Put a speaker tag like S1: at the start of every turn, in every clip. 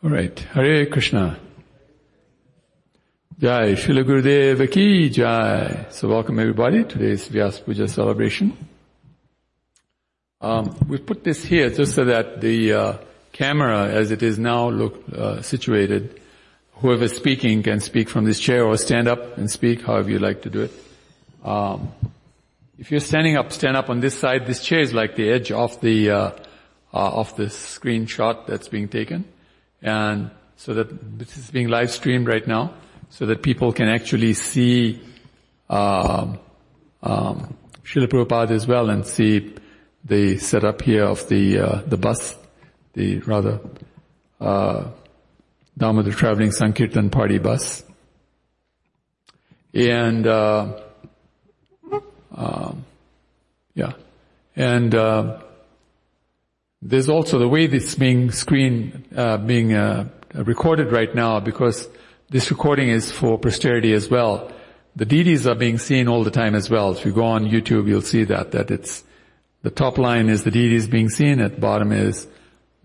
S1: All right. Hare Krishna. Jai. Srila Gurudev Ki Jai. So welcome everybody. Today's Vyas Puja celebration. Um, we put this here just so that the uh, camera, as it is now look, uh, situated, whoever's speaking can speak from this chair or stand up and speak, however you like to do it. Um, if you're standing up, stand up on this side. This chair is like the edge of the uh, uh of the screenshot that's being taken and so that this is being live streamed right now, so that people can actually see um, um, Srila as well and see the setup here of the uh, the bus, the rather uh, Damodar traveling Sankirtan party bus, and uh, um, yeah, and. Uh, there's also the way this being screen uh, being uh, recorded right now because this recording is for posterity as well. The DDs are being seen all the time as well. If you go on YouTube, you'll see that that it's the top line is the DDs being seen. At the bottom is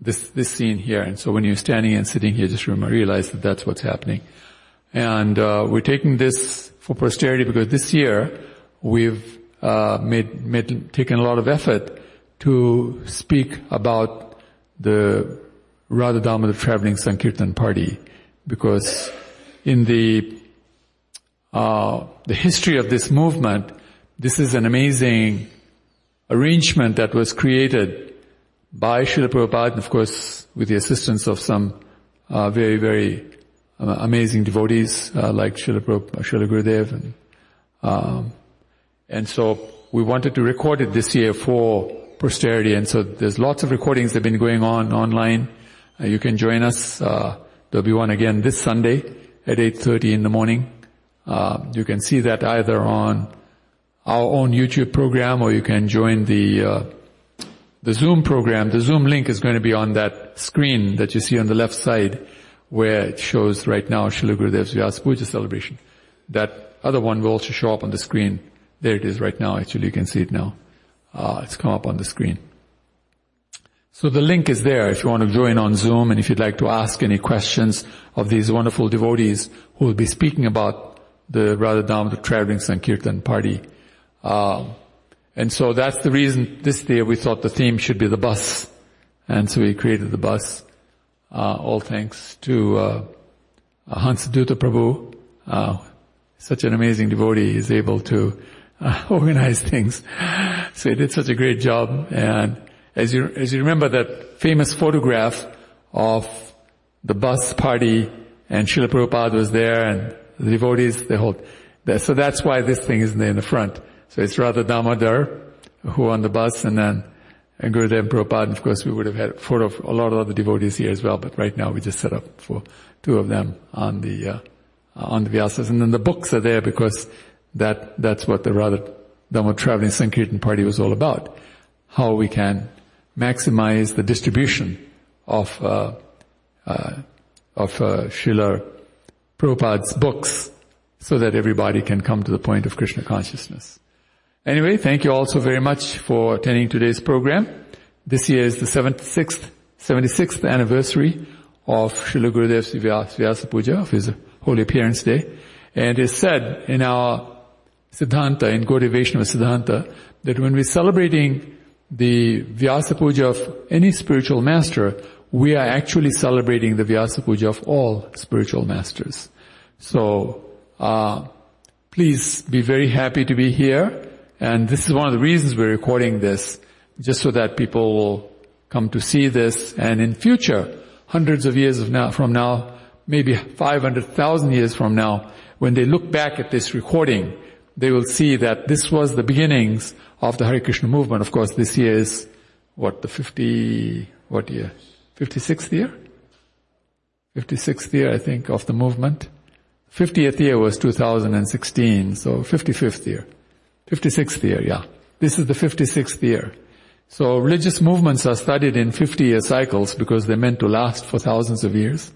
S1: this this scene here. And so when you're standing and sitting here, just remember, realize that that's what's happening. And uh, we're taking this for posterity because this year we've uh, made made taken a lot of effort to speak about the Radha Damodar traveling Sankirtan party because in the uh, the history of this movement, this is an amazing arrangement that was created by Srila Prabhupada, and of course with the assistance of some uh, very, very uh, amazing devotees uh, like Srila, Prabhupada, Srila Gurudev. And, um, and so we wanted to record it this year for posterity. And so there's lots of recordings that have been going on online. Uh, you can join us. Uh, there'll be one again this Sunday at 8.30 in the morning. Uh, you can see that either on our own YouTube program or you can join the uh, the Zoom program. The Zoom link is going to be on that screen that you see on the left side where it shows right now Srila Gurudev's Vyasa Puja celebration. That other one will also show up on the screen. There it is right now. Actually, you can see it now. Uh, it's come up on the screen. So the link is there if you want to join on Zoom and if you'd like to ask any questions of these wonderful devotees who will be speaking about the Radha Damodar Traveling Sankirtan party. Uh, and so that's the reason this year we thought the theme should be the bus. And so we created the bus. Uh, all thanks to uh, Hansadutta Prabhu. Uh, such an amazing devotee. is able to uh, organize things. So he did such a great job. And as you, as you remember that famous photograph of the bus party and Srila Prabhupada was there and the devotees, the whole, so that's why this thing is in the front. So it's Radha Damodar who on the bus and then and Gurudev Prabhupada, and of course we would have had a photo of a lot of other devotees here as well, but right now we just set up for two of them on the, uh, on the Vyasas. And then the books are there because that, that's what the Radha Dhamma Traveling Sankirtan Party was all about. How we can maximize the distribution of, uh, uh, of uh, Srila Prabhupada's books so that everybody can come to the point of Krishna consciousness. Anyway, thank you all so very much for attending today's program. This year is the 76th, 76th anniversary of Srila Gurudev's Vyasa Puja, of his Holy Appearance Day. And it is said in our Siddhanta, in Gaudiya Vaishnava Siddhanta, that when we're celebrating the Vyasa Puja of any spiritual master, we are actually celebrating the Vyasa Puja of all spiritual masters. So, uh, please be very happy to be here. And this is one of the reasons we're recording this, just so that people will come to see this. And in future, hundreds of years of now, from now, maybe 500,000 years from now, when they look back at this recording, they will see that this was the beginnings of the Hare Krishna movement. Of course, this year is, what, the 50, what year? 56th year? 56th year, I think, of the movement. 50th year was 2016, so 55th year. 56th year, yeah. This is the 56th year. So religious movements are studied in 50 year cycles because they're meant to last for thousands of years.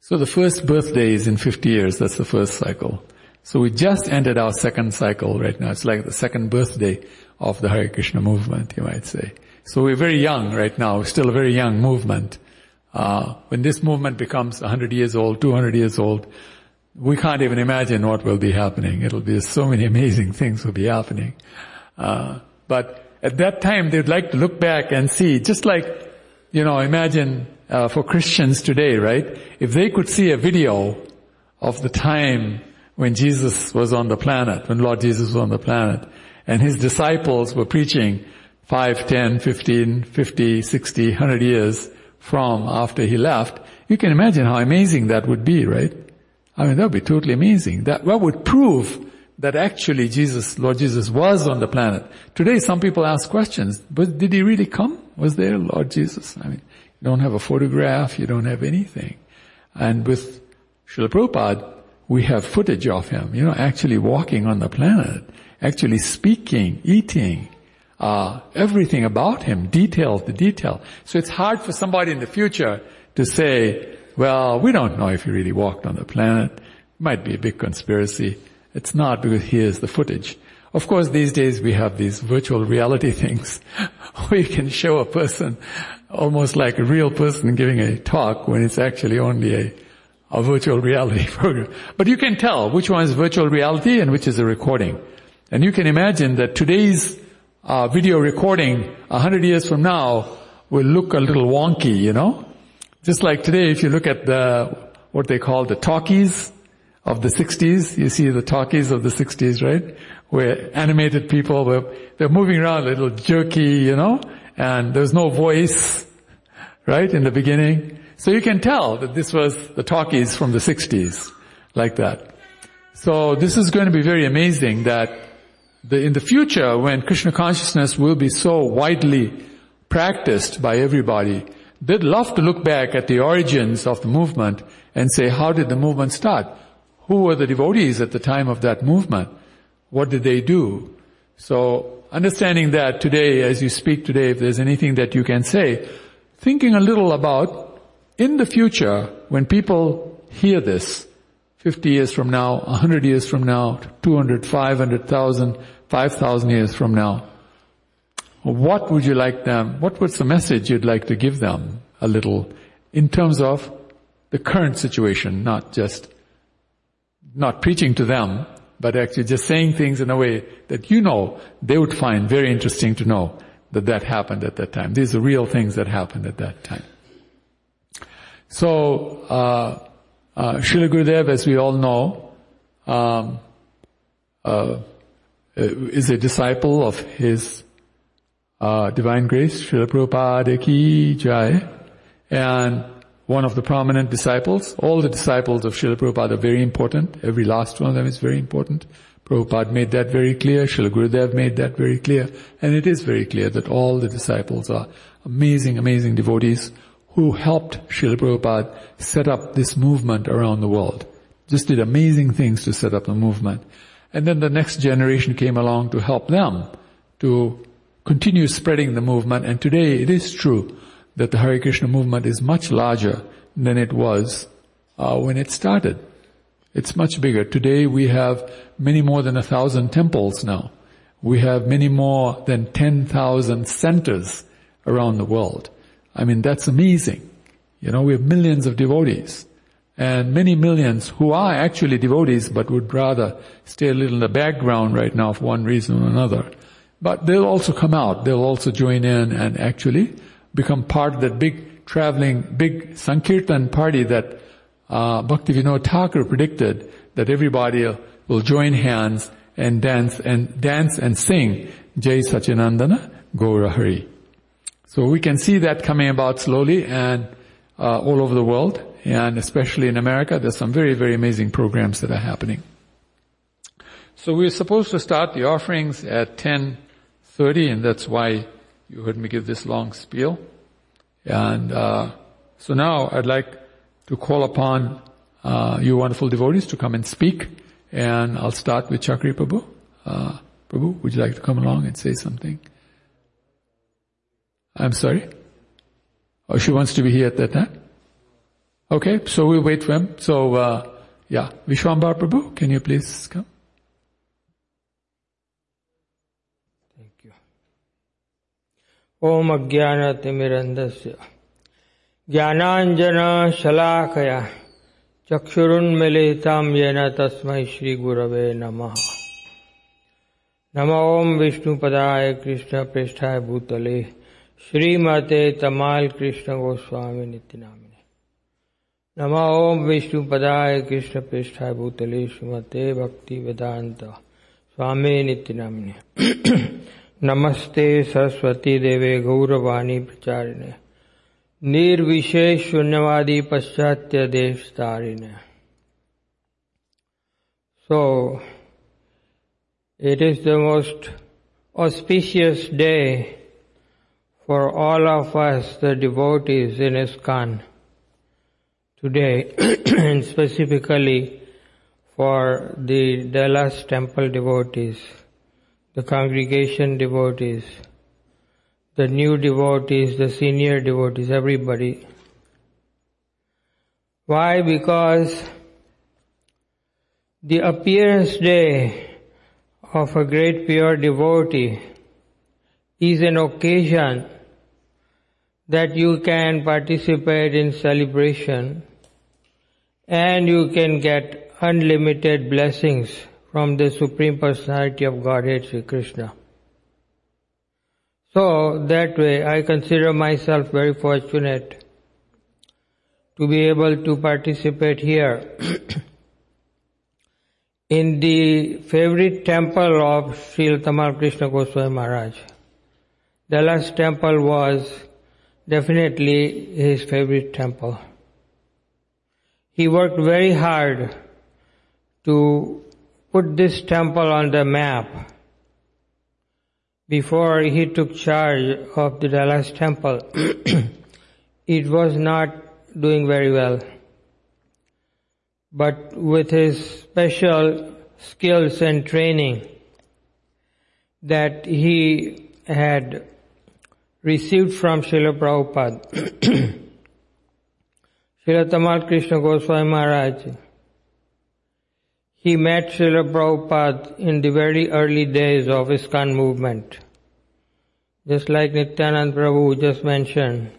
S1: So the first birthday is in 50 years, that's the first cycle. So we just ended our second cycle right now. It's like the second birthday of the Hare Krishna movement, you might say. So we're very young right now. Still a very young movement. Uh, when this movement becomes 100 years old, 200 years old, we can't even imagine what will be happening. It'll be so many amazing things will be happening. Uh, but at that time, they'd like to look back and see, just like, you know, imagine uh, for Christians today, right? If they could see a video of the time when Jesus was on the planet, when Lord Jesus was on the planet, and his disciples were preaching 5, 10, 15, 50, 60, 100 years from after he left, you can imagine how amazing that would be, right? I mean, that would be totally amazing. That, that would prove that actually Jesus, Lord Jesus was on the planet. Today some people ask questions, but did he really come? Was there Lord Jesus? I mean, you don't have a photograph, you don't have anything. And with Srila Prabhupada, we have footage of him, you know, actually walking on the planet, actually speaking, eating, uh, everything about him, detail to detail. So it's hard for somebody in the future to say, well, we don't know if he really walked on the planet. Might be a big conspiracy. It's not because here's the footage. Of course, these days we have these virtual reality things where you can show a person almost like a real person giving a talk when it's actually only a, a virtual reality program. But you can tell which one is virtual reality and which is a recording. And you can imagine that today's uh, video recording a hundred years from now will look a little wonky, you know? Just like today, if you look at the, what they call the talkies of the 60s, you see the talkies of the 60s, right? Where animated people were, they're moving around a little jerky, you know? And there's no voice, right, in the beginning. So you can tell that this was the talkies from the 60s, like that. So this is going to be very amazing that the, in the future when Krishna consciousness will be so widely practiced by everybody, they'd love to look back at the origins of the movement and say, how did the movement start? Who were the devotees at the time of that movement? What did they do? So understanding that today, as you speak today, if there's anything that you can say, thinking a little about in the future when people hear this, 50 years from now, 100 years from now, 200, 500,000, 5,000 years from now, what would you like them, what was the message you'd like to give them a little in terms of the current situation, not just, not preaching to them, but actually just saying things in a way that you know they would find very interesting to know that that happened at that time. These are real things that happened at that time. So, uh, uh, Gurudev, as we all know, um, uh, is a disciple of his uh, Divine Grace, Srila Prabhupada Ki Jai, and one of the prominent disciples. All the disciples of Srila Prabhupada are very important. Every last one of them is very important. Prabhupada made that very clear. Srila Gurudev made that very clear. And it is very clear that all the disciples are amazing, amazing devotees who helped Srila Prabhupada set up this movement around the world. Just did amazing things to set up the movement. And then the next generation came along to help them to continue spreading the movement. And today it is true that the Hare Krishna movement is much larger than it was uh, when it started. It's much bigger. Today we have many more than a thousand temples now. We have many more than 10,000 centers around the world. I mean, that's amazing. You know, we have millions of devotees and many millions who are actually devotees but would rather stay a little in the background right now for one reason or another. But they'll also come out. They'll also join in and actually become part of that big traveling, big Sankirtan party that uh, Bhaktivinoda Thakur predicted that everybody will join hands and dance and dance and sing Jai Sachinandana Gaura Hari. So we can see that coming about slowly and uh, all over the world, and especially in America, there's some very, very amazing programs that are happening. So we're supposed to start the offerings at 10.30, and that's why you heard me give this long spiel. And uh, so now I'd like to call upon uh, you wonderful devotees to come and speak, and I'll start with Chakri Prabhu. Uh, Prabhu, would you like to come along and say something? I'm sorry? Oh, she wants to be here at that time? Okay, so we'll wait for him. So, uh, yeah, Vishwambar Prabhu, can you please come? Thank you.
S2: Om Ajnana Timirandasya ज्ञानाञ्जनशलाकया चक्षुरुन्मिलितं येन तस्मै श्रीगुरवे नमः नम ओं विष्णुपदाय कृष्णप्रेष्ठाय भूतले श्रीमते तमाल कृष्ण गोस्वामी नित्यनामिने। नम ओं विष्णुपदाय कृष्णप्रेष्ठाय भूतले श्रीमते भक्ति वेदांत स्वामी नित्यनामिने। नमस्ते सरस्वती देवे गौरवाणी प्रचारिणे। निर्विशेष शून्यवादी पाश्चात्य देश तारिणे। So, it is the most auspicious day for all of us, the devotees in ISKCON today, and specifically for the Dallas Temple devotees, the congregation devotees, the new devotees, the senior devotees, everybody. Why? Because the appearance day of a great pure devotee is an occasion that you can participate in celebration and you can get unlimited blessings from the Supreme Personality of Godhead Sri Krishna. So that way I consider myself very fortunate to be able to participate here in the favorite temple of Sri Tamal Krishna Goswami Maharaj. The last temple was definitely his favorite temple. He worked very hard to put this temple on the map before he took charge of the Dallas temple. it was not doing very well but with his special skills and training that he had received from Srila Prabhupada. Srila Tamal Krishna Goswami Maharaj, he met Srila Prabhupada in the very early days of ISKCON movement. Just like Nityanand Prabhu just mentioned,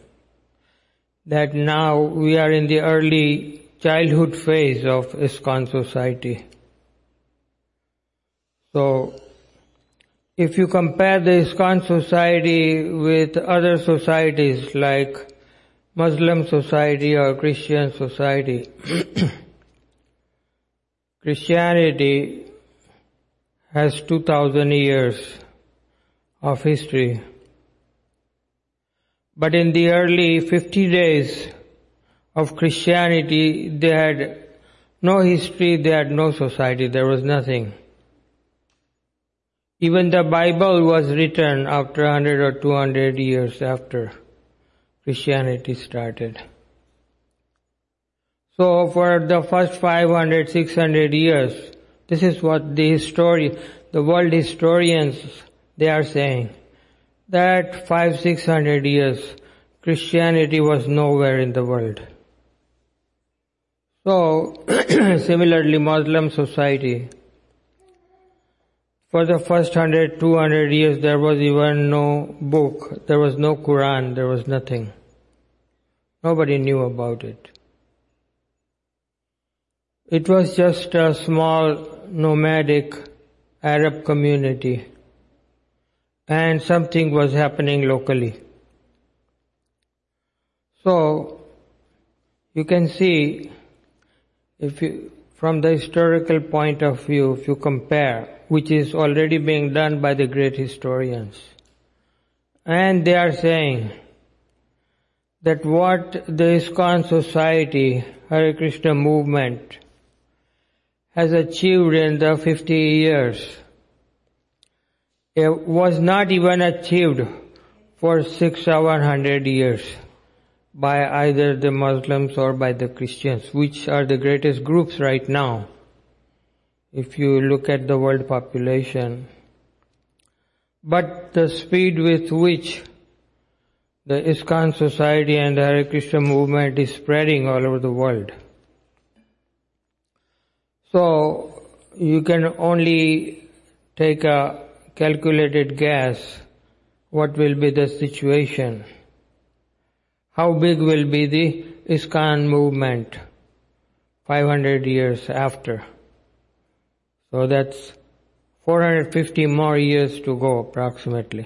S2: that now we are in the early childhood phase of ISKCON society. So, if you compare the ISKCON society with other societies like Muslim society or Christian society, Christianity has 2000 years of history. But in the early 50 days of Christianity, they had no history, they had no society, there was nothing. Even the Bible was written after 100 or 200 years after Christianity started. So for the first 500, 600 years, this is what the history, the world historians, they are saying. That five, six hundred years, Christianity was nowhere in the world. So, similarly, Muslim society, for the first hundred, two hundred years, there was even no book, there was no Quran, there was nothing. Nobody knew about it. It was just a small nomadic Arab community and something was happening locally. So, you can see if you, from the historical point of view, if you compare, which is already being done by the great historians, and they are saying that what the ISKCON society, Hare Krishna movement, has achieved in the 50 years, it was not even achieved for six, years by either the Muslims or by the Christians, which are the greatest groups right now. If you look at the world population. But the speed with which the ISKCON society and the Hare Krishna movement is spreading all over the world. So, you can only take a calculated guess what will be the situation how big will be the ISKCON movement 500 years after. So that's 450 more years to go approximately.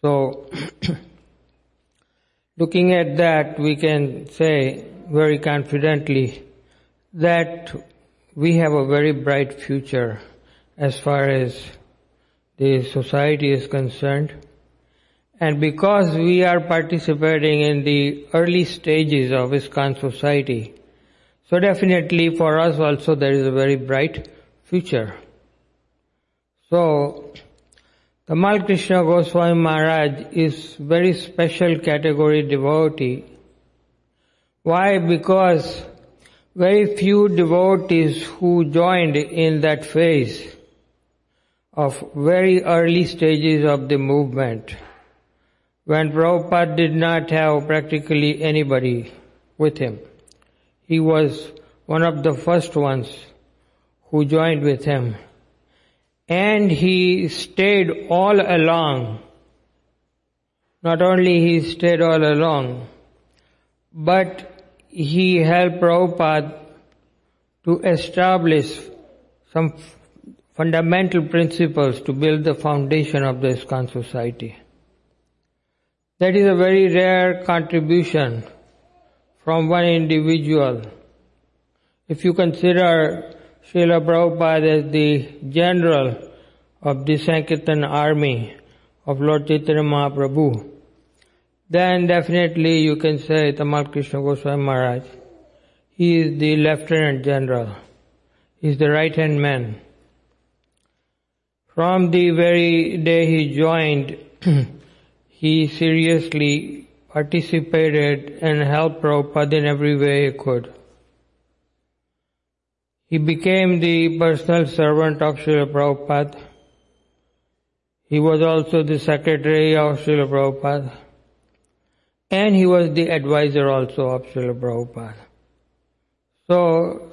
S2: So, looking at that, we can say very confidently that we have a very bright future as far as the society is concerned. And because we are participating in the early stages of ISKCON society, so definitely for us also there is a very bright future. So, Tamal Krishna Goswami Maharaj is very special category devotee. Why? Because very few devotees who joined in that phase of very early stages of the movement when Prabhupada did not have practically anybody with him. He was one of the first ones who joined with him. And he stayed all along. Not only he stayed all along, but he helped Prabhupada to establish some fundamental principles to build the foundation of the ISKCON society. That is a very rare contribution from one individual. If you consider Srila Prabhupada as the general of the Sankirtan army of Lord Chaitanya Mahaprabhu, then definitely you can say Tamal Krishna Goswami Maharaj. He is the lieutenant general. He is the right hand man. From the very day he joined, he seriously participated and helped Prabhupada in every way he could. He became the personal servant of Srila Prabhupada. He was also the secretary of Srila Prabhupada. And he was the advisor also of Srila Prabhupada. So,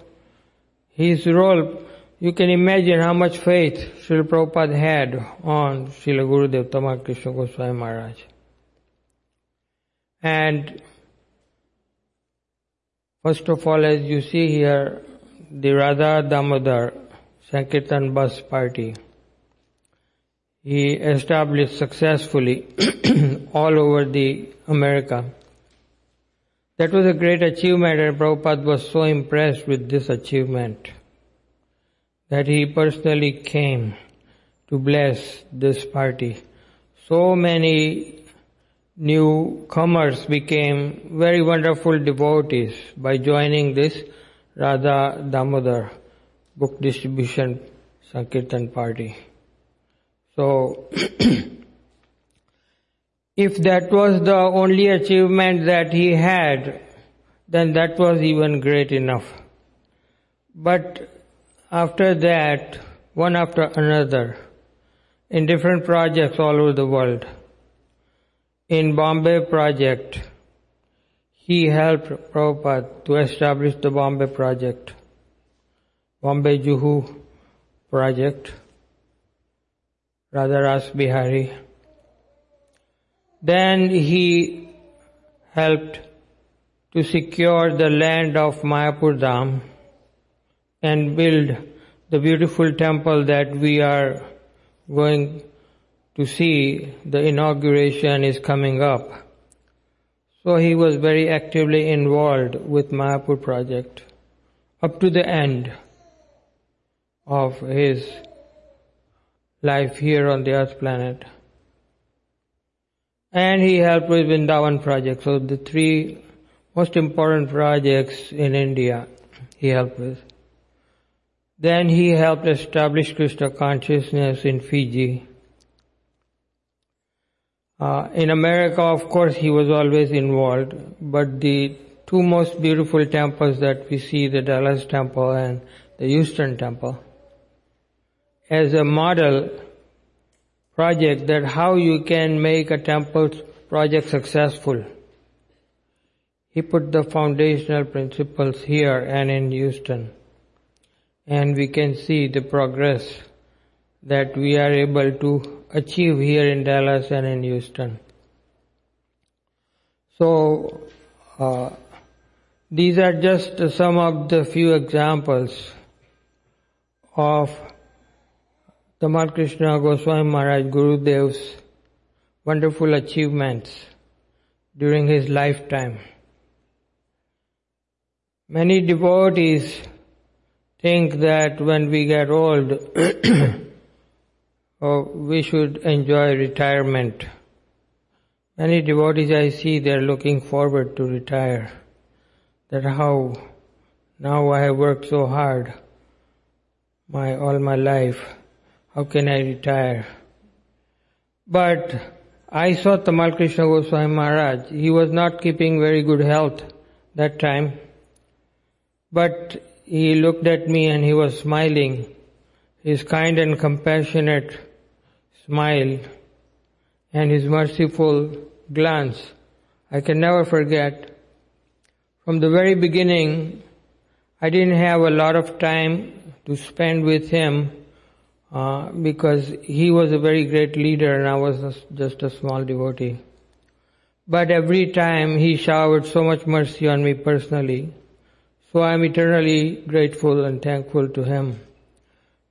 S2: his role, you can imagine how much faith Srila Prabhupada had on Srila Gurudev Tamal Krishna Goswami Maharaj. And first of all, as you see here, the Radha Damodar Sankirtan bus party, he established successfully all over the America. That was a great achievement and Prabhupada was so impressed with this achievement that he personally came to bless this party. So many newcomers became very wonderful devotees by joining this Radha Damodar book distribution Sankirtan party. So, if that was the only achievement that he had, then that was even great enough. But after that, one after another, in different projects all over the world, in Bombay project, he helped Prabhupada to establish the Bombay project, Bombay Juhu project, Radha Ras Bihari. Then he helped to secure the land of Mayapur Dham and build the beautiful temple that we are going to see. The inauguration is coming up. So he was very actively involved with Mayapur project up to the end of his life here on the earth planet. And he helped with Vrindavan project. So the three most important projects in India he helped with. Then he helped establish Krishna consciousness in Fiji. Uh, in America, of course, he was always involved, but the two most beautiful temples that we see, the Dallas Temple and the Houston Temple, as a model project that how you can make a temple project successful. He put the foundational principles here and in Houston. And we can see the progress that we are able to achieve here in Dallas and in Houston. So, uh, these are just some of the few examples of Tamal Krishna Goswami Maharaj Gurudev's wonderful achievements during his lifetime. Many devotees think that when we get old, oh, we should enjoy retirement. Many devotees I see, they're looking forward to retire. That how now I have worked so hard my all my life. How can I retire? But I saw Tamal Krishna Goswami Maharaj. He was not keeping very good health that time. But he looked at me and he was smiling. His kind and compassionate smile and his merciful glance. I can never forget. From the very beginning, I didn't have a lot of time to spend with him uh, because he was a very great leader and I was just a small devotee. But every time he showered so much mercy on me personally, so I am eternally grateful and thankful to him.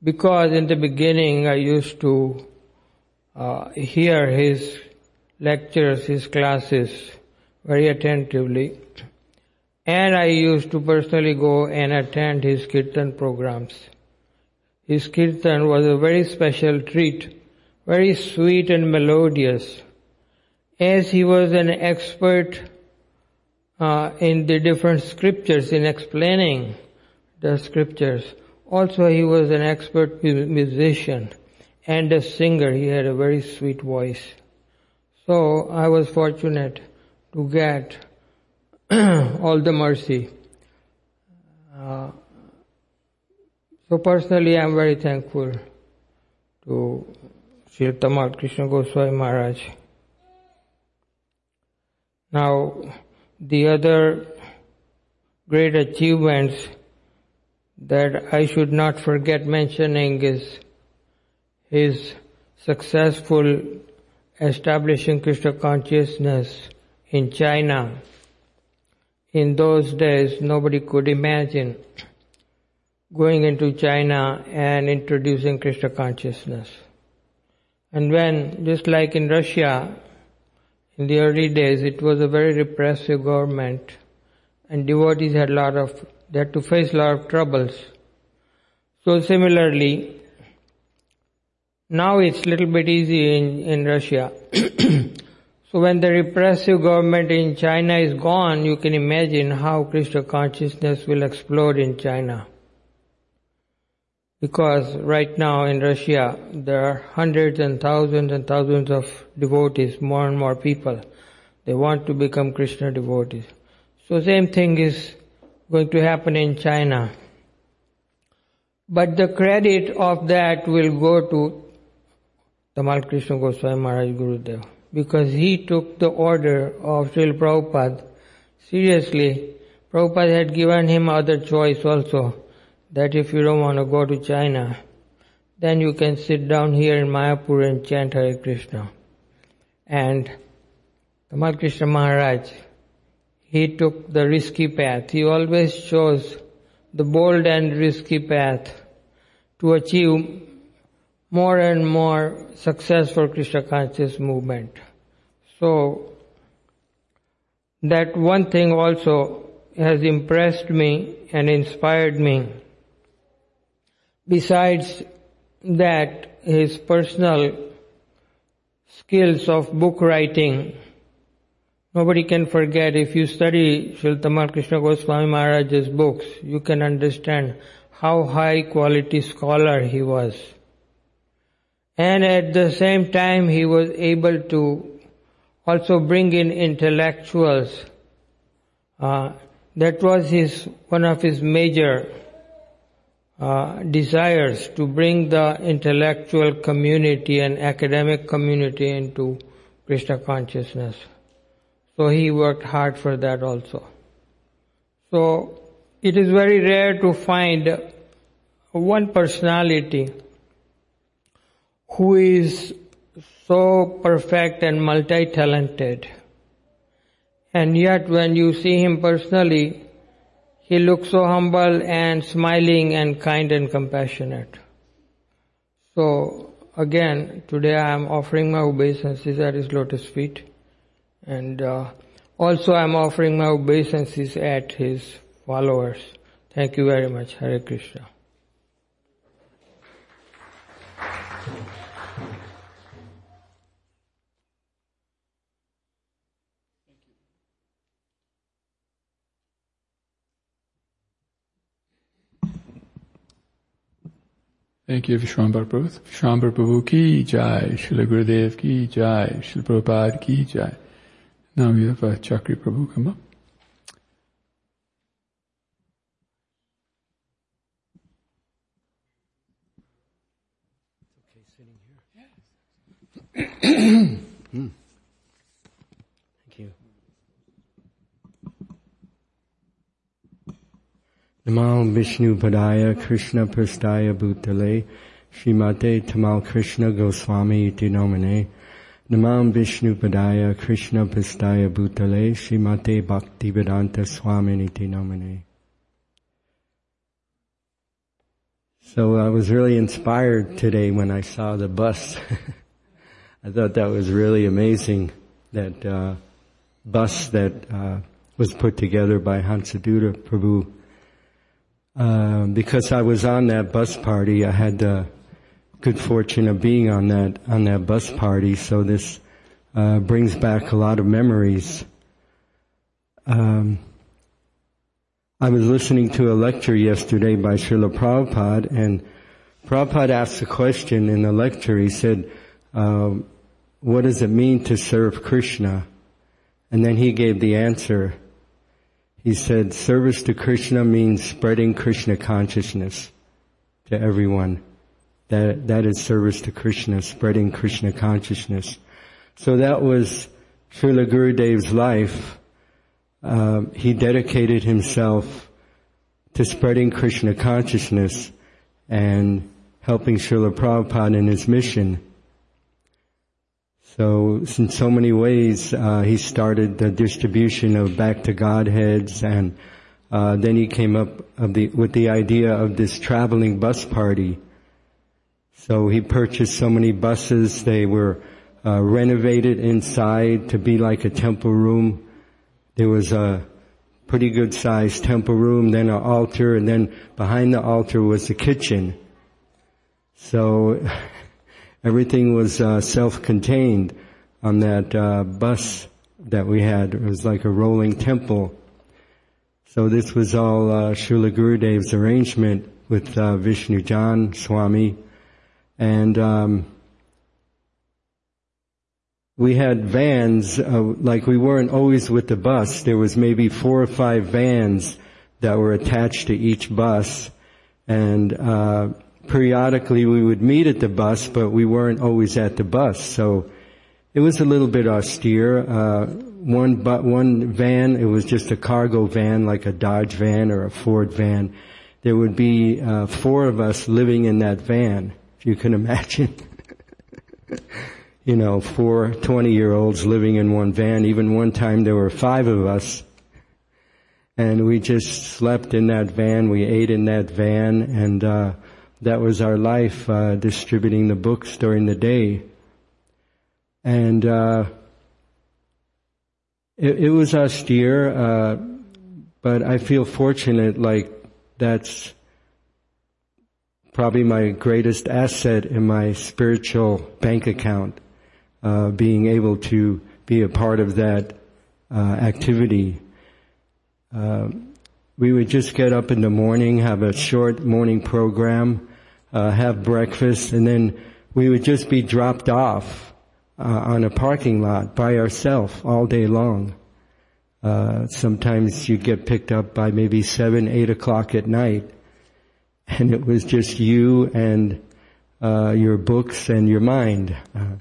S2: Because in the beginning I used to uh, hear his lectures, his classes very attentively. And I used to personally go and attend his kirtan programs. His kirtan was a very special treat, very sweet and melodious. As he was an expert uh, in the different scriptures, in explaining the scriptures, also he was an expert musician and a singer. He had a very sweet voice. So I was fortunate to get all the mercy. Uh, so personally, I am very thankful to Sri Tamal Krishna Goswami Maharaj. Now, the other great achievements that I should not forget mentioning is his successful establishing Krishna consciousness in China in those days nobody could imagine going into China and introducing Krishna consciousness. And when, just like in Russia, in the early days, it was a very repressive government and devotees had a lot of, they had to face a lot of troubles. So similarly, now it's little bit easy in, in Russia. So when the repressive government in China is gone, you can imagine how Krishna consciousness will explode in China. Because right now in Russia, there are hundreds and thousands and thousands of devotees, more and more people. They want to become Krishna devotees. So same thing is going to happen in China. But the credit of that will go to Tamal Krishna Goswami Maharaj Gurudev because he took the order of Srila Prabhupada seriously. Prabhupada had given him other choice also, that if you don't want to go to China, then you can sit down here in Mayapur and chant Hare Krishna. And Tamal Krishna Maharaj, he took the risky path. He always chose the bold and risky path to achieve more and more successful Krishna conscious movement. So, that one thing also has impressed me and inspired me. Besides that, his personal skills of book writing, nobody can forget. If you study Srila Tamal Krishna Goswami Maharaj's books, you can understand how high quality scholar he was. And at the same time, he was able to also bring in intellectuals. Uh, that was his one of his major uh, desires to bring the intellectual community and academic community into Krishna consciousness. So he worked hard for that also. So it is very rare to find one personality who is so perfect and multi-talented And yet when you see him personally, he looks so humble and smiling and kind and compassionate. So again, today I am offering my obeisances at his lotus feet. And uh, also I am offering my obeisances at his followers. Thank you very much. Hare Krishna.
S1: Thank you, Vishwambar Prabhu. Vishwambar Prabhu ki jai, Srila Gurudev ki jai, Srila Prabhupada ki jai. Now we have uh, Chakri Prabhu come up.
S3: Thank you. Vishnu Padaya Krishna Bhutale Tamal Krishna Goswami Iti Nomine Namo Vishnu Padaya Krishna Bhutale Srimate Bhaktivedanta Swami Iti Nomine So I was really inspired today when I saw the bus I thought that was really amazing, that uh, bus that uh, was put together by Hansadutta Prabhu. Uh, because I was on that bus party, I had the good fortune of being on that on that bus party. So this uh, brings back a lot of memories. Um, I was listening to a lecture yesterday by Srila Prabhupada, and Prabhupada asked a question in the lecture. He said, uh, what does it mean to serve Krishna? And then he gave the answer. He said, service to Krishna means spreading Krishna consciousness to everyone. That, that is service to Krishna, spreading Krishna consciousness. So that was Srila Gurudev's life. Uh, he dedicated himself to spreading Krishna consciousness and helping Srila Prabhupada in his mission. So, in so many ways, uh, he started the distribution of back to Godheads, and uh, then he came up the, with the idea of this traveling bus party. So he purchased so many buses; they were uh, renovated inside to be like a temple room. There was a pretty good sized temple room, then an altar, and then behind the altar was the kitchen. So everything was uh, self-contained on that uh, bus that we had. It was like a rolling temple. So this was all uh, Srila Gurudev's arrangement with uh, Vishnu Jan Swami, and um, we had vans. Uh, like we weren't always with the bus. There was maybe four or five vans that were attached to each bus, and uh, periodically we would meet at the bus, but we weren't always at the bus. So it was a little bit austere. Uh, one but one van, it was just a cargo van, like a Dodge van or a Ford van. There would be uh, four of us living in that van, if you can imagine. you know, four 20 year olds living in one van. Even one time there were five of us. And we just slept in that van, we ate in that van, and uh, that was our life, uh, distributing the books during the day. And, uh, it, it, was austere, uh, but I feel fortunate, like, that's probably my greatest asset in my spiritual bank account, uh, being able to be a part of that, uh, activity. Uh, we would just get up in the morning, have a short morning program, uh, have breakfast, and then we would just be dropped off uh, on a parking lot by ourselves all day long. Uh, sometimes you get picked up by maybe seven, eight o'clock at night, and it was just you and uh, your books and your mind. Uh,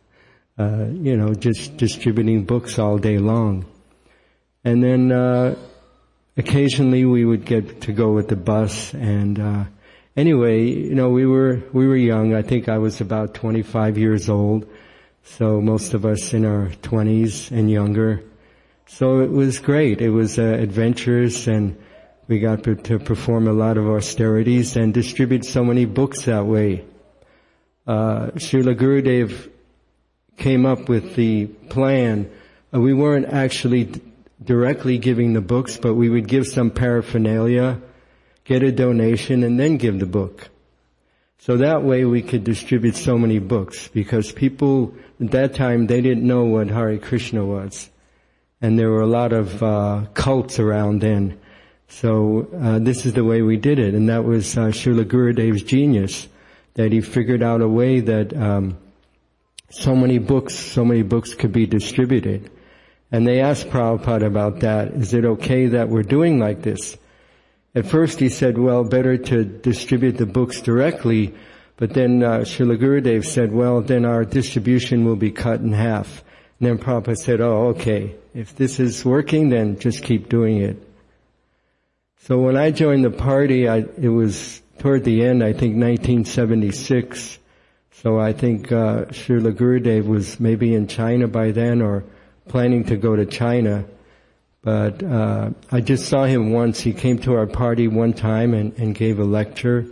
S3: uh, you know, just distributing books all day long, and then occasionally we would get to go with the bus and anyway, you know, we were, we were young. I think I was about 25 years old. So most of us in our 20s and younger. So it was great. It was uh, adventurous and we got to perform a lot of austerities and distribute so many books that way. Uh, Srila Gurudev came up with the plan. Uh, we weren't actually d- directly giving the books, but we would give some paraphernalia, get a donation, and then give the book. So that way we could distribute so many books because people at that time they didn't know what Hare Krishna was, and there were a lot of uh, cults around then. So uh, this is the way we did it, and that was uh, Srila Gurudev's genius that he figured out a way that um, so many books, so many books could be distributed. And they asked Prabhupada about that. Is it okay that we're doing like this? At first he said, well, better to distribute the books directly, but then uh, Srila Gurudev said, well, then our distribution will be cut in half. And then Prabhupada said, oh, okay, if this is working, then just keep doing it. So when I joined the party, I, it was toward the end, I think 1976. So I think uh, Srila Gurudev was maybe in China by then or planning to go to China. But uh, I just saw him once. He came to our party one time and, and gave a lecture,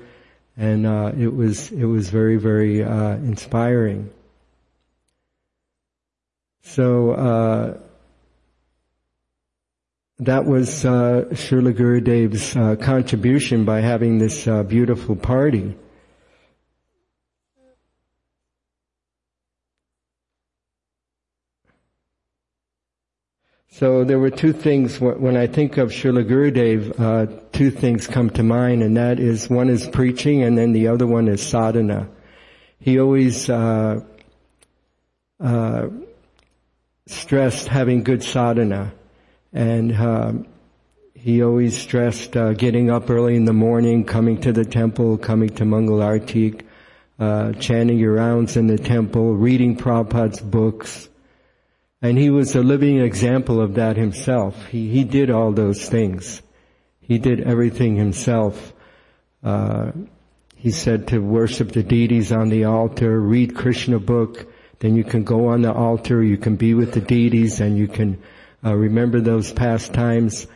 S3: and uh, it was it was very very uh, inspiring. So uh, that was uh, Srila Gurudev's uh, contribution by having this uh, beautiful party. So there were two things, when I think of Srila Gurudev, uh, two things come to mind, and that is, one is preaching, and then the other one is sadhana. He always, uh, uh, stressed having good sadhana, and, um, he always stressed, uh, getting up early in the morning, coming to the temple, coming to Mangal Artik, uh, chanting your rounds in the temple, reading Prabhupada's books, and he was a living example of that himself. He, he did all those things. He did everything himself. Uh, he said to worship the deities on the altar, read Krishna book, then you can go on the altar, you can be with the deities and you can uh, remember those pastimes.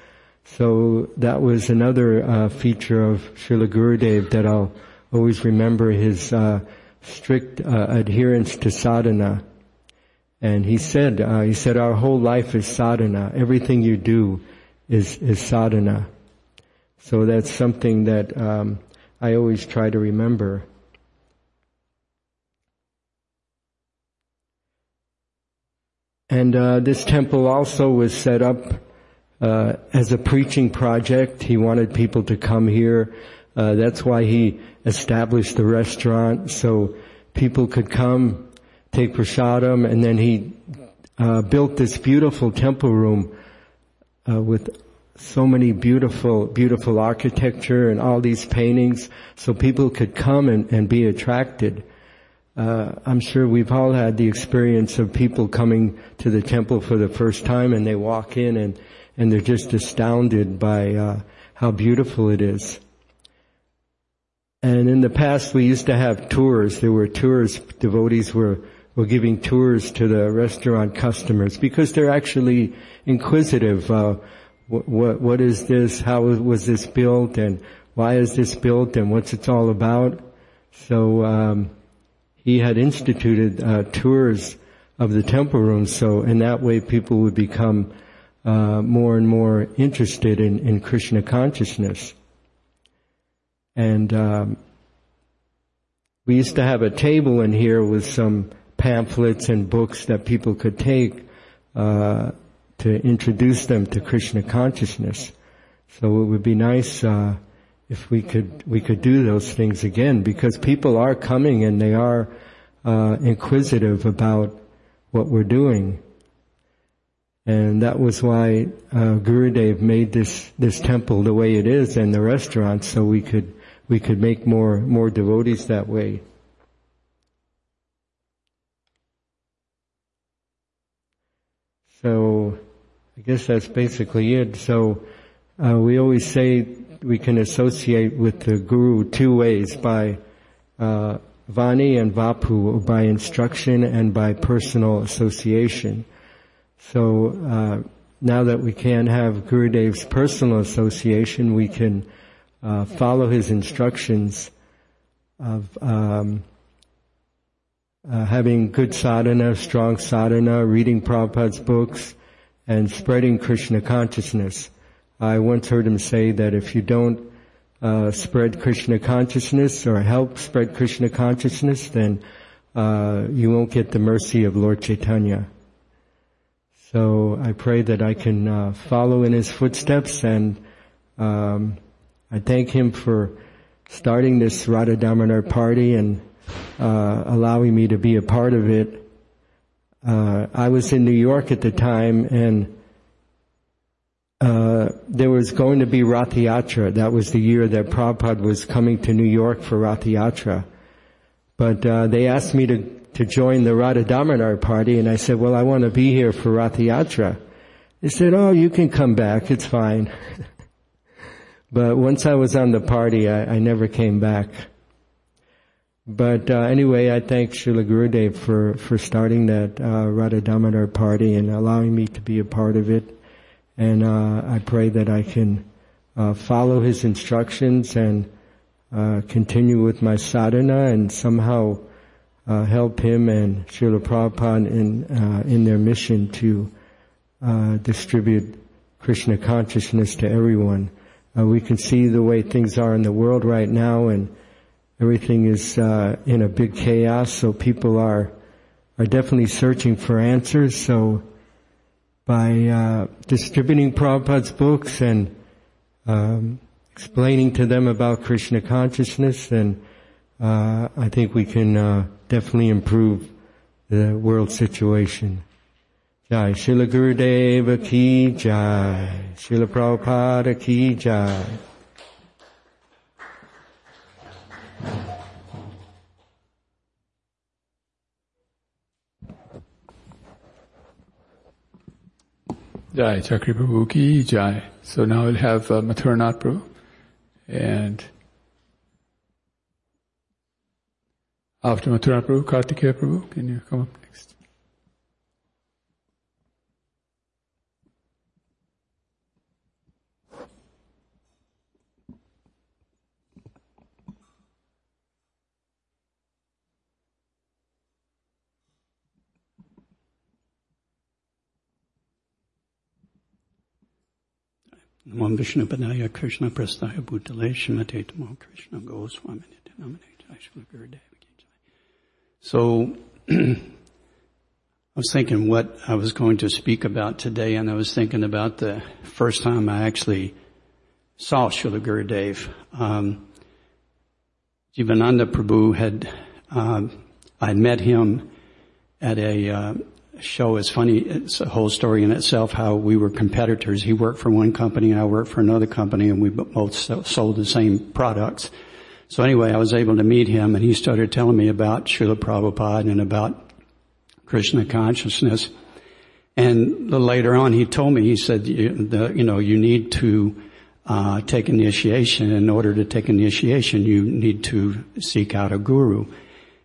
S3: So that was another uh, feature of Srila Gurudev that I'll always remember his uh, strict uh, adherence to sadhana. And he said, uh, he said, our whole life is sadhana. Everything you do is, is sadhana. So that's something that um, I always try to remember. And uh, this temple also was set up uh, as a preaching project. He wanted people to come here. Uh, that's why he established the restaurant so people could come take prasadam, and then he uh, built this beautiful temple room uh, with so many beautiful, beautiful architecture and all these paintings, so people could come and, and be attracted. Uh, I'm sure we've all had the experience of people coming to the temple for the first time, and they walk in and and they're just astounded by uh, how beautiful it is. And in the past, we used to have tours. There were tours. Devotees were we're giving tours to the restaurant customers because they're actually inquisitive. Uh, what, what, is this? How was this built? And why is this built? And what's it all about? So um, he had instituted uh, tours of the temple rooms. So in that way, people would become uh, more and more interested in, in Krishna consciousness. And um, we used to have a table in here with some pamphlets and books that people could take uh, to introduce them to Krishna consciousness. So it would be nice uh, if we could we could do those things again because people are coming and they are uh, inquisitive about what we're doing. And that was why uh, Gurudev made this this temple the way it is and the restaurant, so we could we could make more more devotees that way. So I guess that's basically it. So uh, we always say we can associate with the guru two ways by uh, vani and vapu, by instruction and by personal association. So uh, now that we can't have Gurudev's personal association, we can uh, follow his instructions of um, uh, having good sadhana, strong sadhana, reading Prabhupada's books, and spreading Krishna consciousness. I once heard him say that if you don't uh, spread Krishna consciousness or help spread Krishna consciousness, then uh, you won't get the mercy of Lord Chaitanya. So I pray that I can uh, follow in his footsteps and um, I thank him for starting this Radha Damodar party and uh, allowing me to be a part of it. Uh, I was in New York at the time and uh, there was going to be Rath Yatra. That was the year that Prabhupada was coming to New York for Rath. But uh, they asked me to to join the Radha Damodar party, and I said, well, I want to be here for Rath Yatra. They said, oh, you can come back, it's fine. but once I was on the party, I, I never came back. But uh, anyway, I thank Srila Gurudev for, for starting that uh, Radha party and allowing me to be a part of it. And uh, I pray that I can uh, follow his instructions and uh, continue with my sadhana and somehow uh, help him and Srila Prabhupada in, uh, in their mission to uh, distribute Krishna consciousness to everyone. We can see the way things are in the world right now and everything is uh, in a big chaos, so people are are definitely searching for answers. So by uh, distributing Prabhupada's books and um, explaining to them about Krishna consciousness and uh, I think we can uh, definitely improve the world situation. Jai Srila Gurudeva ki jai, Srila Prabhupada ki jai.
S1: Jai Chakri Prabhu ki jai. So now we'll have uh, Mathuranath Prabhu and After Mathura Prabhu, Kartikeya Prabhu, can you come up
S4: Vishnu Padaya Krishna Prastaya Bhutale Srimate Tamal Krishna Goswami so I was thinking what I was going to speak about today, and I was thinking about the first time I actually saw Srila Gurudev. Um, Jivananda Prabhu had, um, I met him at a uh, show. It's funny, it's a whole story in itself how we were competitors. He worked for one company, and I worked for another company, and we both sold the same products. So anyway, I was able to meet him and he started telling me about Srila Prabhupada and about Krishna consciousness. And later on he told me, he said, you know, you need to uh, take initiation. In order to take initiation, you need to seek out a guru.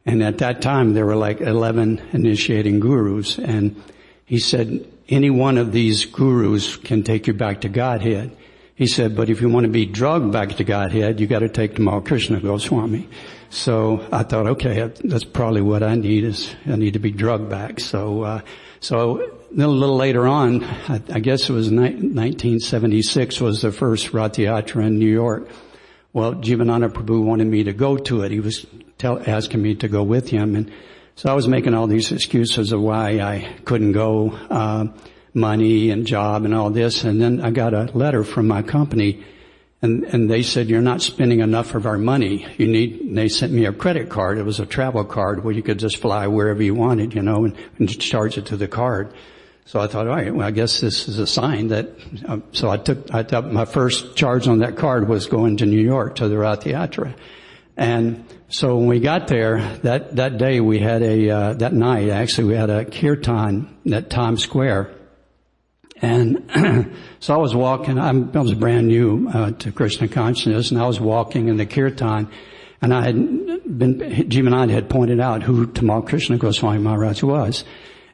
S4: And at that time there were like 11 initiating gurus and he said, any one of these gurus can take you back to Godhead. He said, but if you want to be drugged back to Godhead, you got to take Tamal Krishna Goswami. So I thought, okay, that's probably what I need is I need to be drugged back. So, uh, so a little later on, I, I guess it was ni- 1976 was the first Rath Yatra in New York. Well, Jivananda Prabhu wanted me to go to it. He was tell, asking me to go with him. And so I was making all these excuses of why I couldn't go. Uh, money and job and all this. And then I got a letter from my company and, and they said, you're not spending enough of our money. You need, they sent me a credit card. It was a travel card where you could just fly wherever you wanted, you know, and, and charge it to the card. So I thought, all right, well, I guess this is a sign that, uh, so I took, I thought my first charge on that card was going to New York to the Rath Yatra. And so when we got there, that, that day we had a, uh, that night actually we had a kirtan at Times Square. And so I was walking, I'm, i was brand new uh, to Krishna consciousness, and I was walking in the kirtan, and I had been, Jivanand had pointed out who Tamal Krishna Goswami Maharaj was.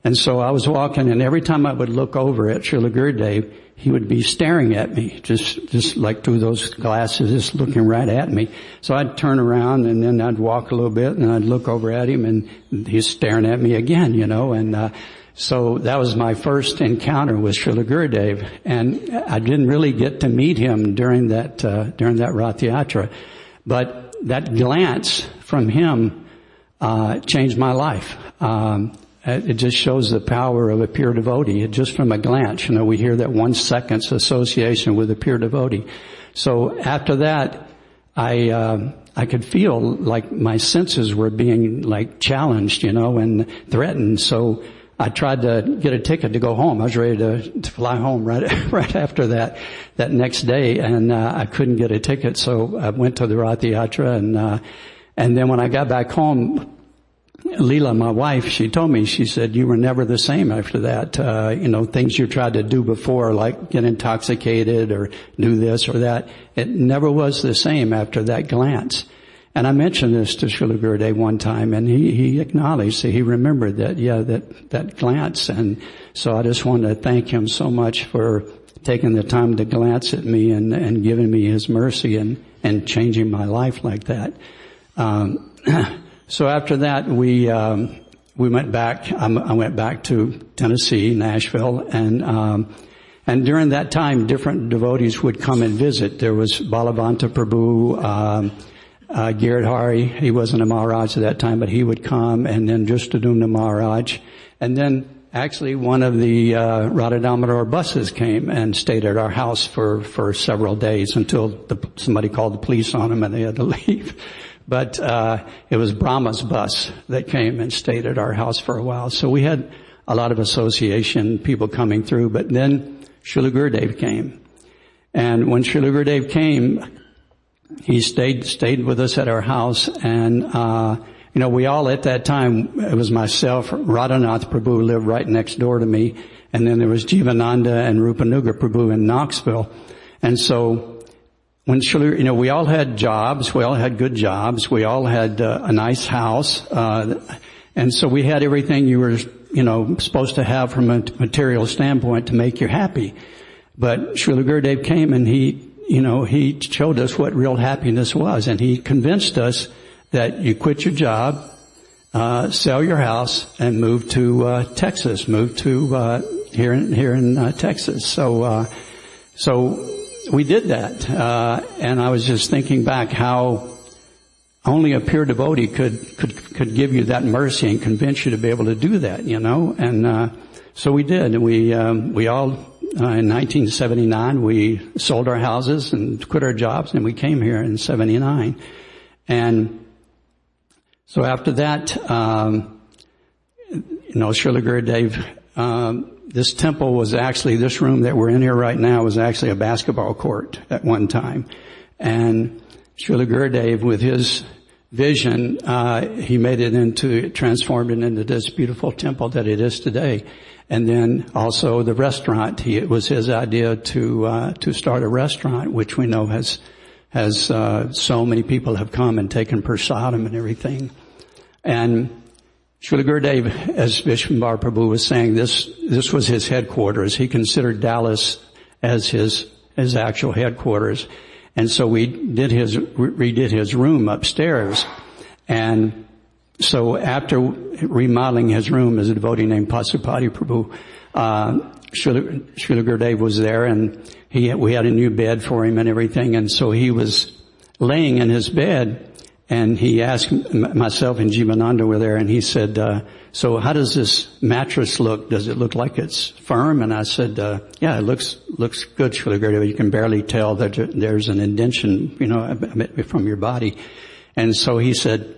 S4: And so I was walking and every time I would look over at Srila Gurudev, he would be staring at me, just, just like through those glasses, just looking right at me. So I'd turn around and then I'd walk a little bit and I'd look over at him and he's staring at me again, you know, and, uh, so that was my first encounter with Srila Gurudev, and I didn't really get to meet him during that uh, during that Rath Yatra, but that glance from him uh, changed my life. Um, it just shows the power of a pure devotee. Just from a glance, you know, we hear that one second's association with a pure devotee. So after that, I uh, I could feel like my senses were being like challenged, you know, and threatened. So I tried to get a ticket to go home. I was ready to, to fly home right right after that that next day, and uh, I couldn't get a ticket. So I went to the Rath Yatra, and uh, and then when I got back home, Leela, my wife, she told me, she said, you were never the same after that. Uh, you know, things you tried to do before, like get intoxicated or do this or that, it never was the same after that glance. And I mentioned this to Srila Gurudev one time and he, he acknowledged that he remembered that, yeah, that, that glance. And so I just wanted to thank him so much for taking the time to glance at me and, and giving me his mercy and, and changing my life like that. Um, so after that, we, um, we went back, I went back to Tennessee, Nashville, and, um, and during that time, different devotees would come and visit. There was Balavanta Prabhu, um, uh, Giridhari, he wasn't a Maharaj at that time, but he would come, and then Dhrishtadyumna Maharaj, and then actually one of the uh, buses came and stayed at our house for for several days until the, somebody called the police on them and they had to leave. But uh, it was Brahma's bus that came and stayed at our house for a while. So we had a lot of association, people coming through. But then Srila Gurudev came. And when Srila Gurudev came, he stayed stayed with us at our house, and uh, you know we all at that time it was myself, Radhanath Prabhu lived right next door to me, and then there was Jivananda and Rupanuga Prabhu in Knoxville, and so when you know we all had jobs, we all had good jobs, we all had uh, a nice house, uh, and so we had everything you were you know supposed to have from a material standpoint to make you happy. But Srila Gurudev came and he you know, he showed us what real happiness was and he convinced us that you quit your job, uh, sell your house and move to, uh, Texas, move to, uh, here in, here in, uh, Texas. So, uh, so we did that. Uh, and I was just thinking back how only a pure devotee could, could, could give you that mercy and convince you to be able to do that, you know, and, so we did. We, um, we all uh, in 1979, we sold our houses and quit our jobs, and we came here in '79. And so after that, um, you know, Srila Gurudev, um, this temple was actually this room that we're in here right now was actually a basketball court at one time, and Srila Gurudev, with his vision, uh, he made it into, transformed it into this beautiful temple that it is today. And then also the restaurant. He, it was his idea to uh, to start a restaurant, which we know has has uh, so many people have come and taken prasadam and everything. And Srila Gurudev, as Vishwambar Prabhu was saying, this this was his headquarters. He considered Dallas as his his actual headquarters. And so we did his, redid his room upstairs. And so after remodeling his room as a devotee named Pasupati Prabhu, uh, Srila Gurudev was there and he, we had a new bed for him and everything. And so he was laying in his bed and he asked myself and Jivananda were there and he said, uh, so how does this mattress look? Does it look like it's firm? And I said, uh, yeah, it looks, looks good, Srila Gurudev. You can barely tell that there's an indention, you know, from your body. And so he said,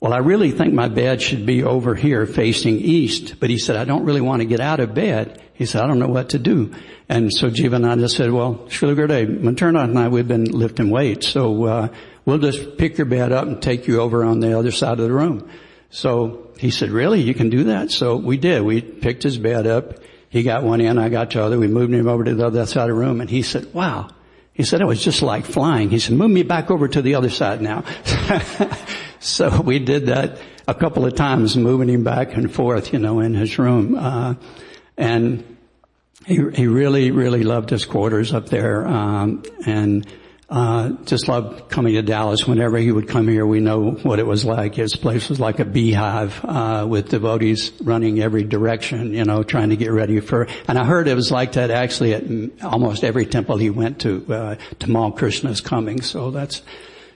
S4: well, I really think my bed should be over here facing east. But he said, I don't really want to get out of bed. He said, I don't know what to do. And so Jivananda said, well, Srila Gurudev, Mathuranath and I, we've been lifting weights. So, uh, we'll just pick your bed up and take you over on the other side of the room. So he said, really? You can do that? So we did. We picked his bed up. He got one end, I got the other. We moved him over to the other side of the room and he said, wow. He said, it was just like flying. He said, move me back over to the other side now. so we did that a couple of times, moving him back and forth, you know, in his room. Uh, and he, he really, really loved his quarters up there. Um, and uh, just loved coming to Dallas. Whenever he would come here, we know what it was like. His place was like a beehive uh, with devotees running every direction, you know, trying to get ready for. And I heard it was like that actually at almost every temple he went to. Uh, Tamal Krishna's coming, so that's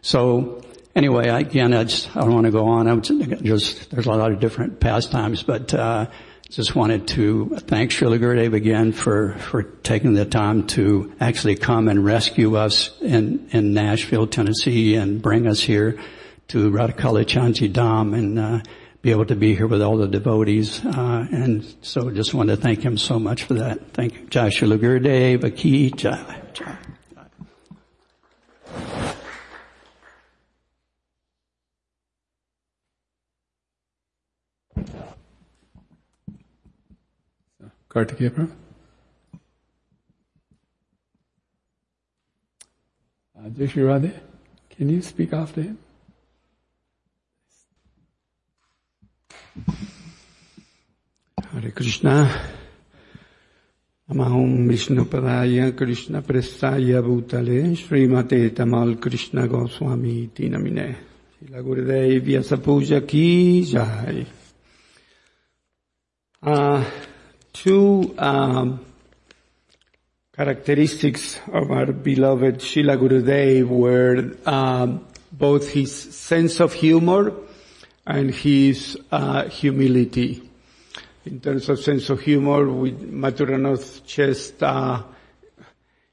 S4: so. Anyway, again, I just I don't want to go on. I'm just there's a lot of different pastimes, but. Uh, just wanted to thank Srila Gurudev again for, for taking the time to actually come and rescue us in, in Nashville, Tennessee and bring us here to Radhakalachandji Dham and, uh, be able to be here with all the devotees. Uh, and so just want to thank him so much for that. Thank you. Jai Srila Gurudev, Aki, Jai. Jai.
S1: Kartikeya Prabhu. Radhe, can you speak after him?
S5: Hare Krishna. Namahom Vishnu Padaya Krishna Prestaya Bhutale Srimate Tamal Krishna Goswami Tinamine. Srila Gurudev Vyasa Puja Ki Jai. Uh, two um, characteristics of our beloved Srila Gurudev were um, both his sense of humor and his uh, humility. In terms of sense of humor, we, Mathuranath just uh,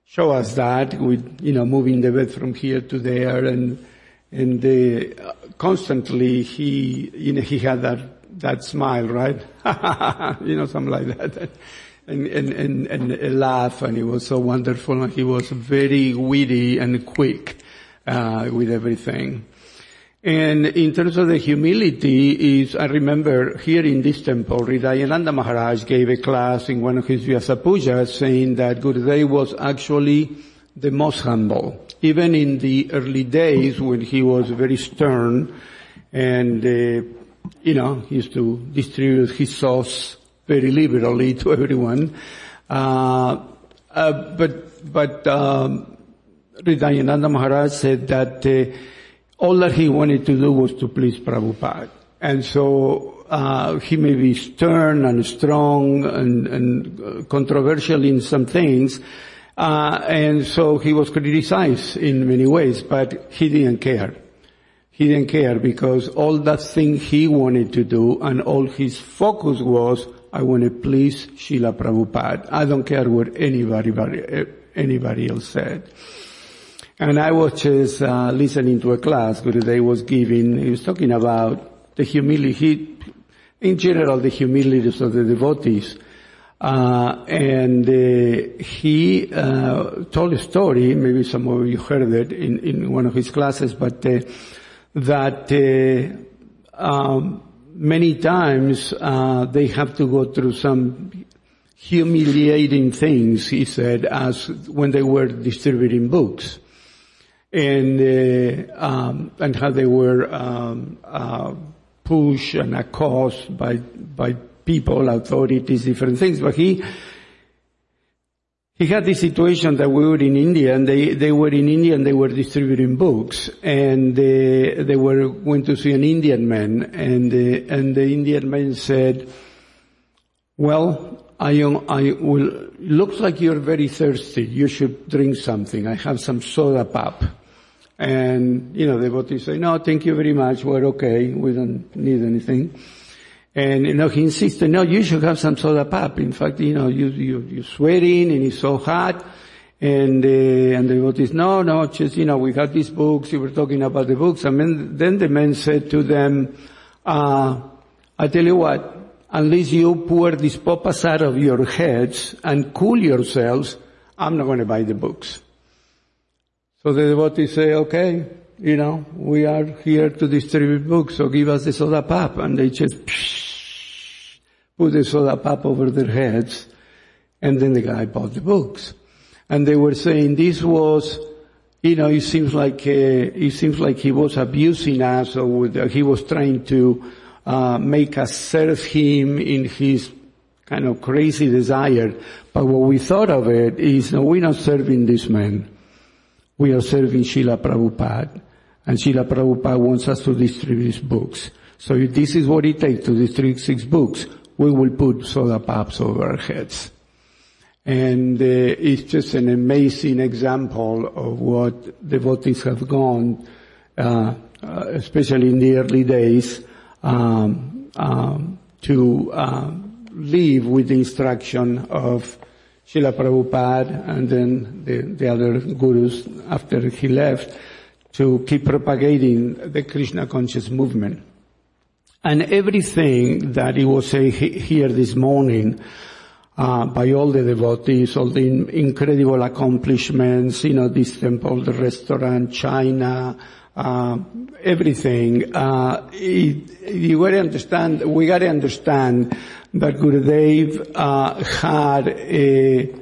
S5: show us that with you know moving the bed from here to there, and and uh, constantly he you know he had that that smile, right? you know, something like that. And, and, and, and a laugh, and it was so wonderful, and he was very witty and quick, uh, with everything. And in terms of the humility is, I remember here in this temple, Hridayananda Maharaj gave a class in one of his Vyasa Pujas saying that Gurudev was actually the most humble. Even in the early days when he was very stern and uh, you know, he used to distribute his sauce very liberally to everyone. Uh, uh, but, but, um, Hridayananda Maharaj said that uh, all that he wanted to do was to please Prabhupada. And so, uh, he may be stern and strong and, and controversial in some things, uh, and so he was criticized in many ways, but he didn't care. He didn't care because all that thing he wanted to do and all his focus was, I want to please Srila Prabhupada. I don't care what anybody, anybody else said. And I was just uh, listening to a class Gurudev was giving. He was talking about the humility, in general, the humilities of the devotees. Uh, and uh, he uh, told a story. Maybe some of you heard it in, in one of his classes, but uh, that uh, um, many times uh, they have to go through some humiliating things, he said, as when they were distributing books. And, uh, um, and how they were um, uh, pushed and accosted by, by people, authorities, different things. But he he had this situation that we were in India and they, they were in India and they were distributing books and they, they were going to see an Indian man and the, and the Indian man said, well, I, I will, looks like you're very thirsty. You should drink something. I have some soda pop. And, you know, the devotee say, no, thank you very much. We're okay. We don't need anything. And, you know, he insisted, no, you should have some soda pop. In fact, you know, you, you, you're sweating and it's so hot. And, uh, and the devotees, no, no, just, you know, we got these books, you were talking about the books. And then, then the man said to them, uh, I tell you what, unless you pour this papas out of your heads and cool yourselves, I'm not going to buy the books. So the devotees say, okay, you know, we are here to distribute books, so give us the soda pop. And they just, psh, put the soda pop over their heads, and then the guy bought the books. And they were saying this was, you know, it seems like uh, it seems like he was abusing us, or he was trying to uh, make us serve him in his kind of crazy desire. But what we thought of it is, no, we're not serving this man. We are serving Srila Prabhupada. And Srila Prabhupada wants us to distribute his books. So this is what it takes to distribute six books, we will put soda pops over our heads. And uh, it's just an amazing example of what devotees have gone, uh, uh, especially in the early days, um, um, to um, live with the instruction of Srila Prabhupada and then the, the other gurus after he left to keep propagating the Krishna conscious movement. And everything that he was saying here this morning, uh, by all the devotees, all the incredible accomplishments, you know, this temple, the restaurant, China, uh, everything. Uh, it, you gotta understand, we gotta understand that Gurudev, uh, had a,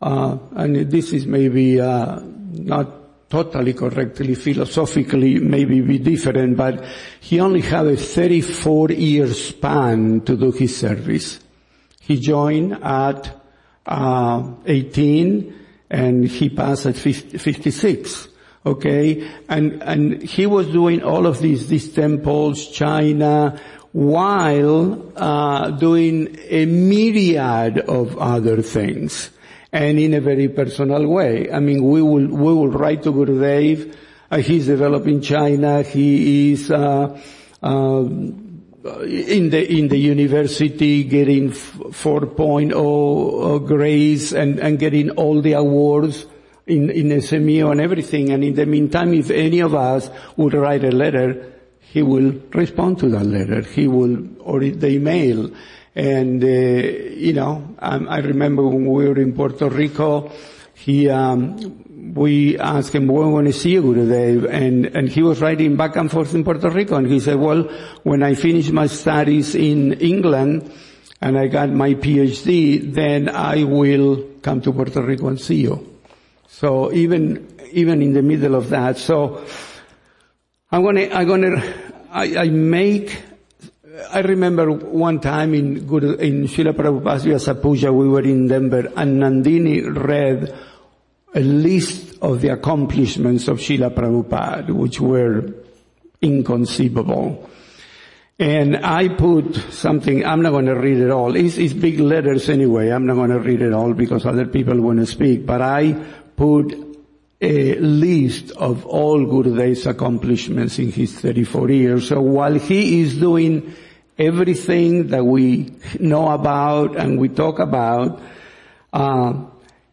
S5: uh, and this is maybe, uh, not totally correctly, philosophically, maybe be different, but he only had a 34 year span to do his service. He joined at uh, 18 and he passed at 50, 56. Okay, and and he was doing all of these these temples, China, while uh, doing a myriad of other things and in a very personal way. I mean, we will, we will write to Gurudev. Uh, he's developing China. He is, uh, uh, in the, in the university getting 4.0 grades and, and getting all the awards in, in SMU and everything. And in the meantime, if any of us would write a letter, he will respond to that letter. He will, or the email. And, uh, you know, I remember when we were in Puerto Rico, he, um, we asked him, when want to see you, Gurudev? And, and he was writing back and forth in Puerto Rico. And he said, well, when I finish my studies in England and I got my PhD, then I will come to Puerto Rico and see you. So even, even in the middle of that, so I'm gonna, I'm gonna, I, I make I remember one time in Guru, in Srila Prabhupada's Vyasa we were in Denver, and Nandini read a list of the accomplishments of Srila Prabhupada, which were inconceivable. And I put something, I'm not going to read it all. It's, it's big letters anyway. I'm not going to read it all because other people want to speak. But I put a list of all Gurudev's accomplishments in his 34 years. So while he is doing everything that we know about and we talk about, uh,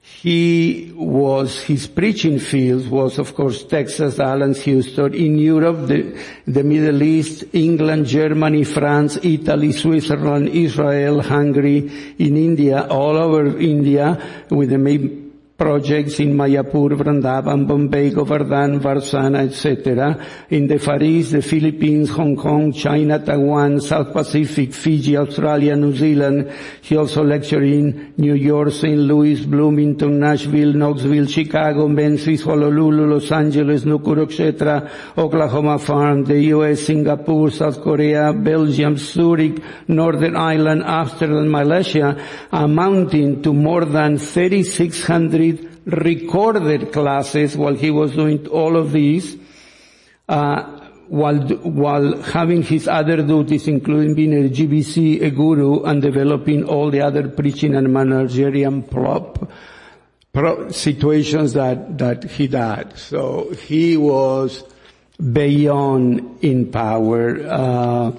S5: he was, his preaching field was of course Texas, Dallas, Houston, in Europe, the, the Middle East, England, Germany, France, Italy, Switzerland, Israel, Hungary, in India, all over India, with the main projects in Mayapur, Vrindavan, Bombay, Govardhan, Varsana, etc. In the Far East, the Philippines, Hong Kong, China, Taiwan, South Pacific, Fiji, Australia, New Zealand. He also lectured in New York, St. Louis, Bloomington, Nashville, Knoxville, Chicago, Memphis, Honolulu, Los Angeles, Nukuru, etc. Oklahoma Farm, the U.S., Singapore, South Korea, Belgium, Zurich, Northern Ireland, Amsterdam, Malaysia, amounting to more than 3,600 recorded classes while he was doing all of these, uh, while, while having his other duties, including being a GBC, a guru, and developing all the other preaching and managerial prop, prop situations that, that he did. So he was beyond in power. Uh,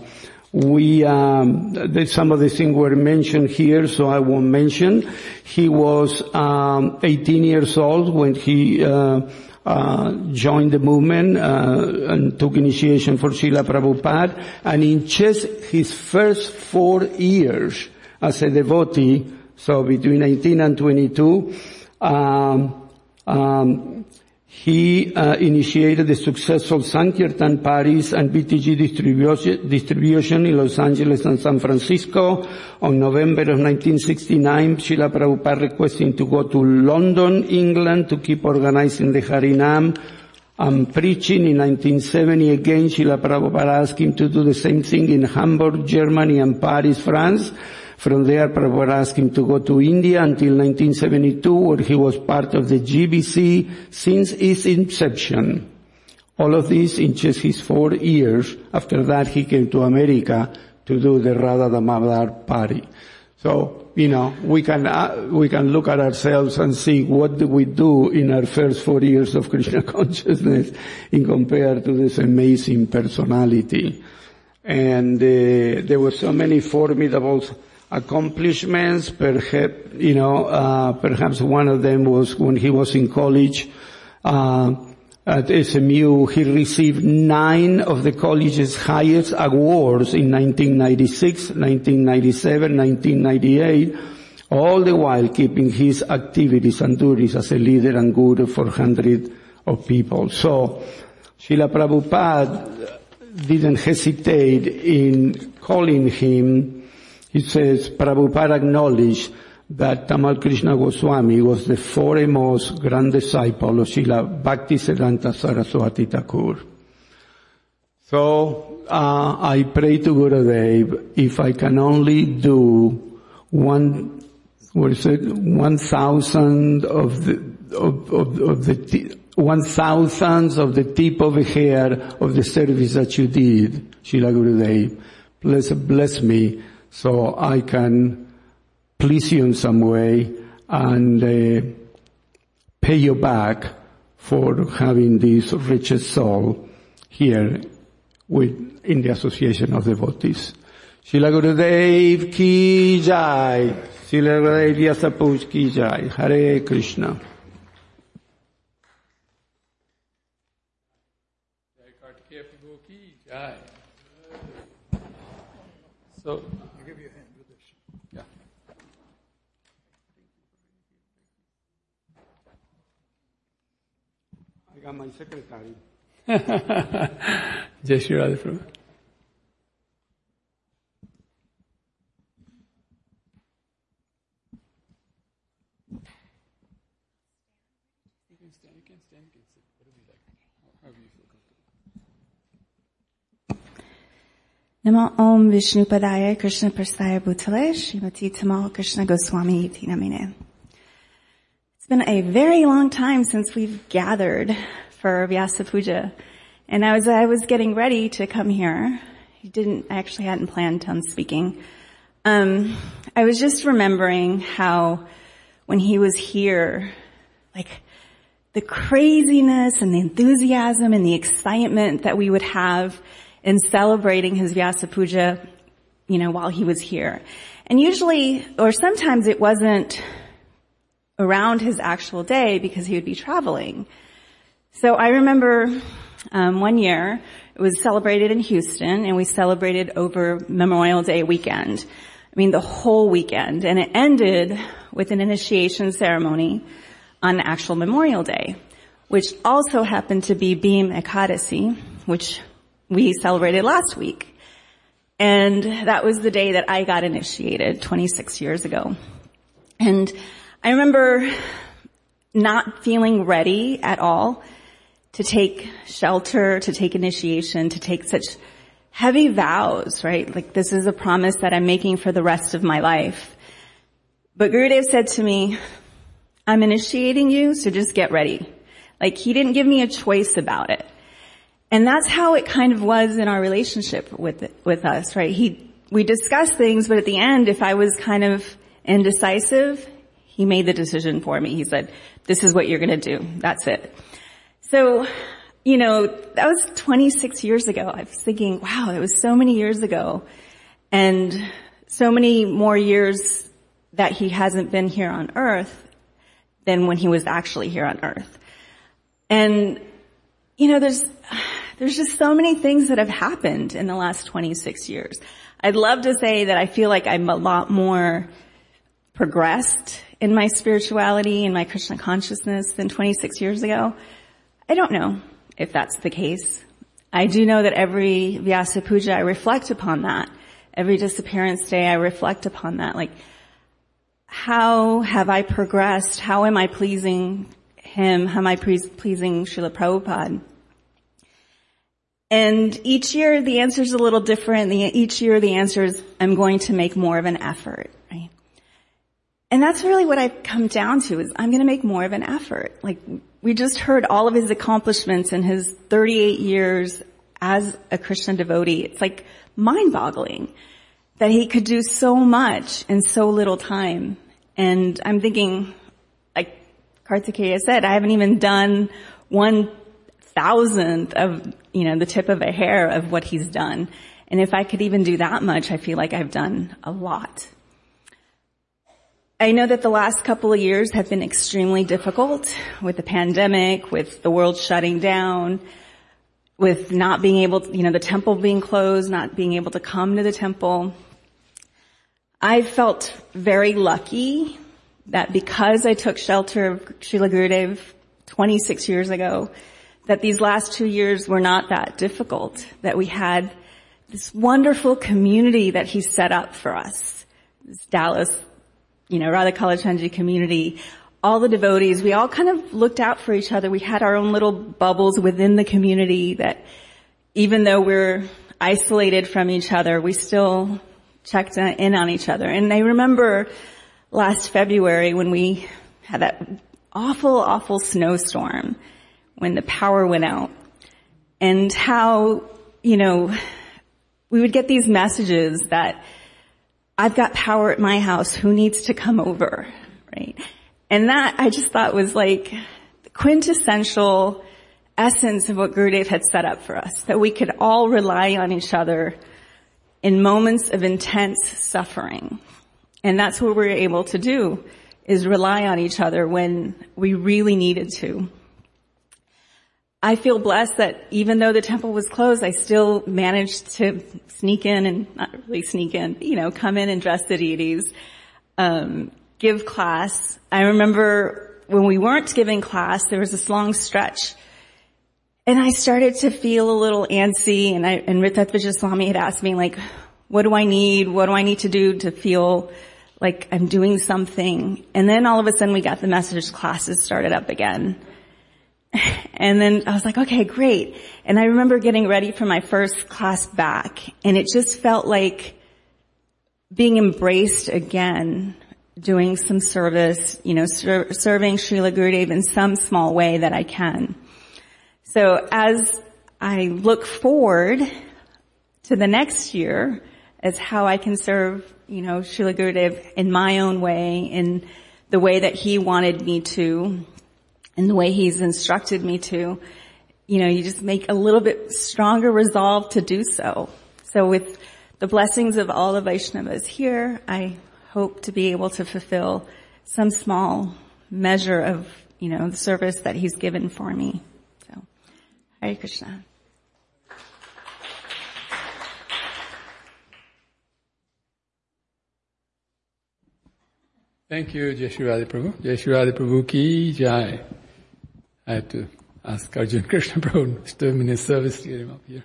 S5: we, um, some of the things were mentioned here, so I won't mention. He was um, 18 years old when he uh, uh, joined the movement uh, and took initiation for Srila Prabhupada. And in just his first four years as a devotee, so between 19 and 22, um, um, He uh, initiated the successful Sankirtan parties and BTG distribution, distribution in Los Angeles and San Francisco. On November of 1969, Srila Prabhupada requesting to go to London, England to keep organizing the Harinam and preaching in 1970 again. Srila Prabhupada asked him to do the same thing in Hamburg, Germany and Paris, France. From there, Prabhupada asked him to go to India until 1972, where he was part of the GBC since its inception. All of this in just his four years. After that, he came to America to do the Radha Damodar party. So, you know, we can, uh, we can look at ourselves and see what do we do in our first four years of Krishna consciousness in compared to this amazing personality. And uh, there were so many formidable accomplishments. Perhaps, you know, uh, perhaps one of them was when he was in college. Uh, at SMU, he received nine of the college's highest awards in 1996, 1997, 1998, all the while keeping his activities and duties as a leader and guru for hundreds of people. So, Srila Prabhupada didn't hesitate in calling him he says, Prabhupada acknowledged that Tamal Krishna Goswami was the foremost grand disciple of Srila Bhaktisiddhanta Saraswati Thakur. So, uh, I pray to Gurudev if I can only do one, what is it, one thousand of the, of, of, of the, one thousandth of the tip of a hair of the service that you did, Srila Gurudev. Please bless me so I can please you in some way and uh, pay you back for having this richest soul here with, in the Association of Devotees. Srila Gurudev ki jai. Srila Gurudev Vyasa Puja ki jai. Hare Krishna.
S1: So,
S5: got my secretary.
S1: Jai Shri Radha Prabhu.
S6: Namo Om Vishnu Padaya Krishna Prasthaya Bhutale Srimati Tamal Krishna Goswami Iti Namine. It's been a very long time since we've gathered for Vyasa Puja. And as I was getting ready to come here, I didn't, I actually hadn't planned on speaking. Um, I was just remembering how when he was here, like the craziness and the enthusiasm and the excitement that we would have in celebrating his Vyasa Puja, you know, while he was here. And usually, or sometimes it wasn't around his actual day because he would be traveling. So I remember um, one year it was celebrated in Houston, and we celebrated over Memorial Day weekend. I mean, the whole weekend, and it ended with an initiation ceremony on actual Memorial Day, which also happened to be Bhim Ekadasi, which we celebrated last week. And that was the day that I got initiated 26 years ago. And I remember not feeling ready at all to take shelter, to take initiation, to take such heavy vows, right? Like this is a promise that I'm making for the rest of my life. But Gurudev said to me, I'm initiating you, so just get ready. Like he didn't give me a choice about it. And that's how it kind of was in our relationship with, with us, right? He, we discussed things, but at the end, if I was kind of indecisive, he made the decision for me. He said, this is what you're gonna do. That's it. So, you know, that was 26 years ago. I was thinking, wow, it was so many years ago. And so many more years that he hasn't been here on earth than when he was actually here on earth. And, you know, there's, there's just so many things that have happened in the last 26 years. I'd love to say that I feel like I'm a lot more progressed in my spirituality and my Krishna consciousness than 26 years ago. I don't know if that's the case. I do know that every Vyasa Puja I reflect upon that. Every disappearance day I reflect upon that. Like, how have I progressed? How am I pleasing him? How am I pleasing Srila Prabhupada? And each year the answer is a little different. Each year the answer is I'm going to make more of an effort? And that's really what I've come down to is I'm going to make more of an effort. Like we just heard all of his accomplishments in his 38 years as a Krishna devotee. It's like mind boggling that he could do so much in so little time. And I'm thinking, like Kartikeya said, I haven't even done one thousandth of, you know, the tip of a hair of what he's done. And if I could even do that much, I feel like I've done a lot. I know that the last couple of years have been extremely difficult with the pandemic, with the world shutting down, with not being able to, you know, the temple being closed, not being able to come to the temple. I felt very lucky that because I took shelter of Srila Gurudev 26 years ago, that these last two years were not that difficult, that we had this wonderful community that he set up for us. This Dallas you know, Radha Kalachandji community, all the devotees, we all kind of looked out for each other. We had our own little bubbles within the community that even though we're isolated from each other, we still checked in on each other. And I remember last February when we had that awful, awful snowstorm when the power went out and how, you know, we would get these messages that I've got power at my house. Who needs to come over? Right? And that I just thought was like the quintessential essence of what Gurudev had set up for us. That we could all rely on each other in moments of intense suffering. And that's what we we're able to do is rely on each other when we really needed to. I feel blessed that even though the temple was closed, I still managed to sneak in and not really sneak in, you know, come in and dress the deities, um, give class. I remember when we weren't giving class, there was this long stretch and I started to feel a little antsy and I, and Ritat Swami had asked me like, what do I need? What do I need to do to feel like I'm doing something? And then all of a sudden we got the message classes started up again. And then I was like, okay, great. And I remember getting ready for my first class back and it just felt like being embraced again, doing some service, you know, ser- serving Srila Gurudev in some small way that I can. So as I look forward to the next year as how I can serve, you know, Srila Gurudev in my own way, in the way that he wanted me to, in the way he's instructed me to, you know, you just make a little bit stronger resolve to do so. So with the blessings of all the Vaishnavas here, I hope to be able to fulfill some small measure of, you know, the service that he's given for me. So, Hare Krishna.
S1: Thank you, Jai Prabhu. Jai Prabhu ki jai. I had to ask Arjun Krishna Prabhu to him in his service to get him up here.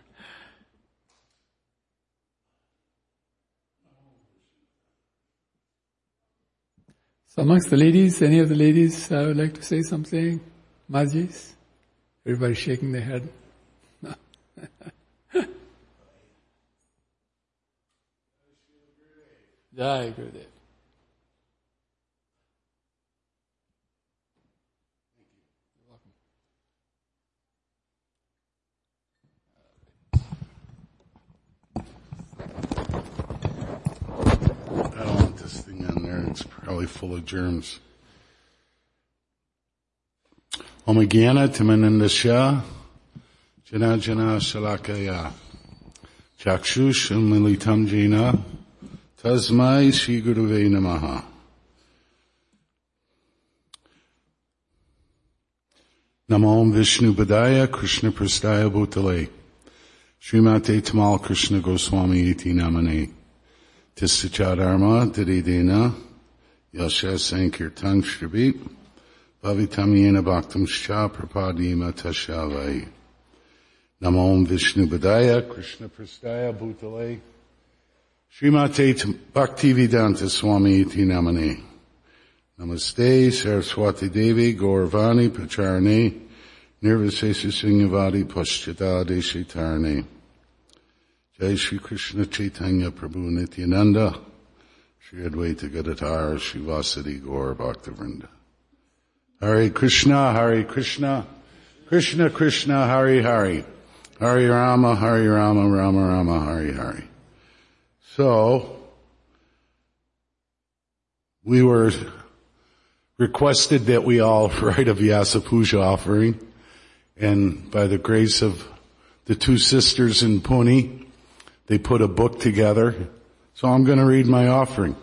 S1: So amongst the ladies, any of the ladies I would like to say something? Majis? Everybody shaking their head. No. Jai Gurudev.
S7: It's probably full of germs. Omagana Timanandasya Jana Jana Shalakaya. Chakshush Militam Jena. Tasmai Sri Guruve Namaha. Namo Vishnu Padaya Krishna Prastaya Bhutale. Srimate Tamal Krishna Goswami Iti Namane Tistachadharma Dididena Yasha Sankirtan Shribit Bhavitamyena Bhaktam Sha Prapadima Tashavai. Namo Vishnu Badaya Krishna Prastaya Bhutale. Srimate Bhaktivedanta Swami Iti Namane. Namaste Saraswati Devi Gauravani Pacharane. Nirvasesa Singhavadi Paschata Deshitarane. Jai Shri Krishna Chaitanya Prabhu Nityananda. Shri Advaita Gadadhara Shivasati Gaur Bhaktivinoda. Hare Krishna, Hare Krishna, Krishna Krishna, Hare Hare, Hare Rama, Hare Rama, Rama Rama, Hare Hare. So, we were requested that we all write a Vyasa Puja offering, and by the grace of the two sisters in Pune, they put a book together. So I'm going to read my offering.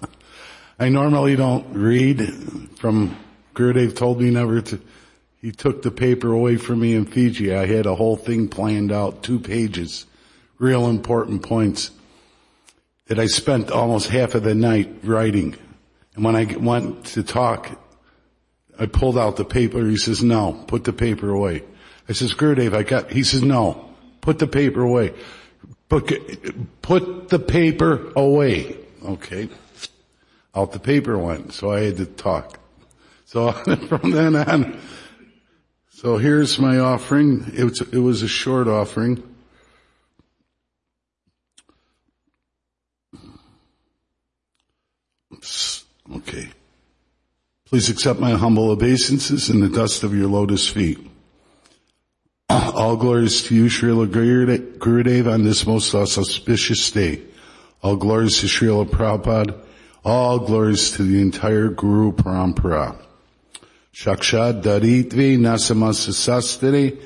S7: I normally don't read from Gurudev told me never to, he took the paper away from me in Fiji. I had a whole thing planned out, two pages, real important points that I spent almost half of the night writing. And when I went to talk, I pulled out the paper. He says, no, put the paper away. I says, Gurudev, I got, he says, no, put the paper away. Put, the paper away. Okay. Out the paper went. So I had to talk. So from then on, so here's my offering. It was, it was a short offering. Okay. Please accept my humble obeisances in the dust of your lotus feet. All glories to you, Srila Gurudev, on this most auspicious day. All glories to Srila Prabhupada. All glories to the entire Guru Parampara. Shakshad Daritve Nasamasasastere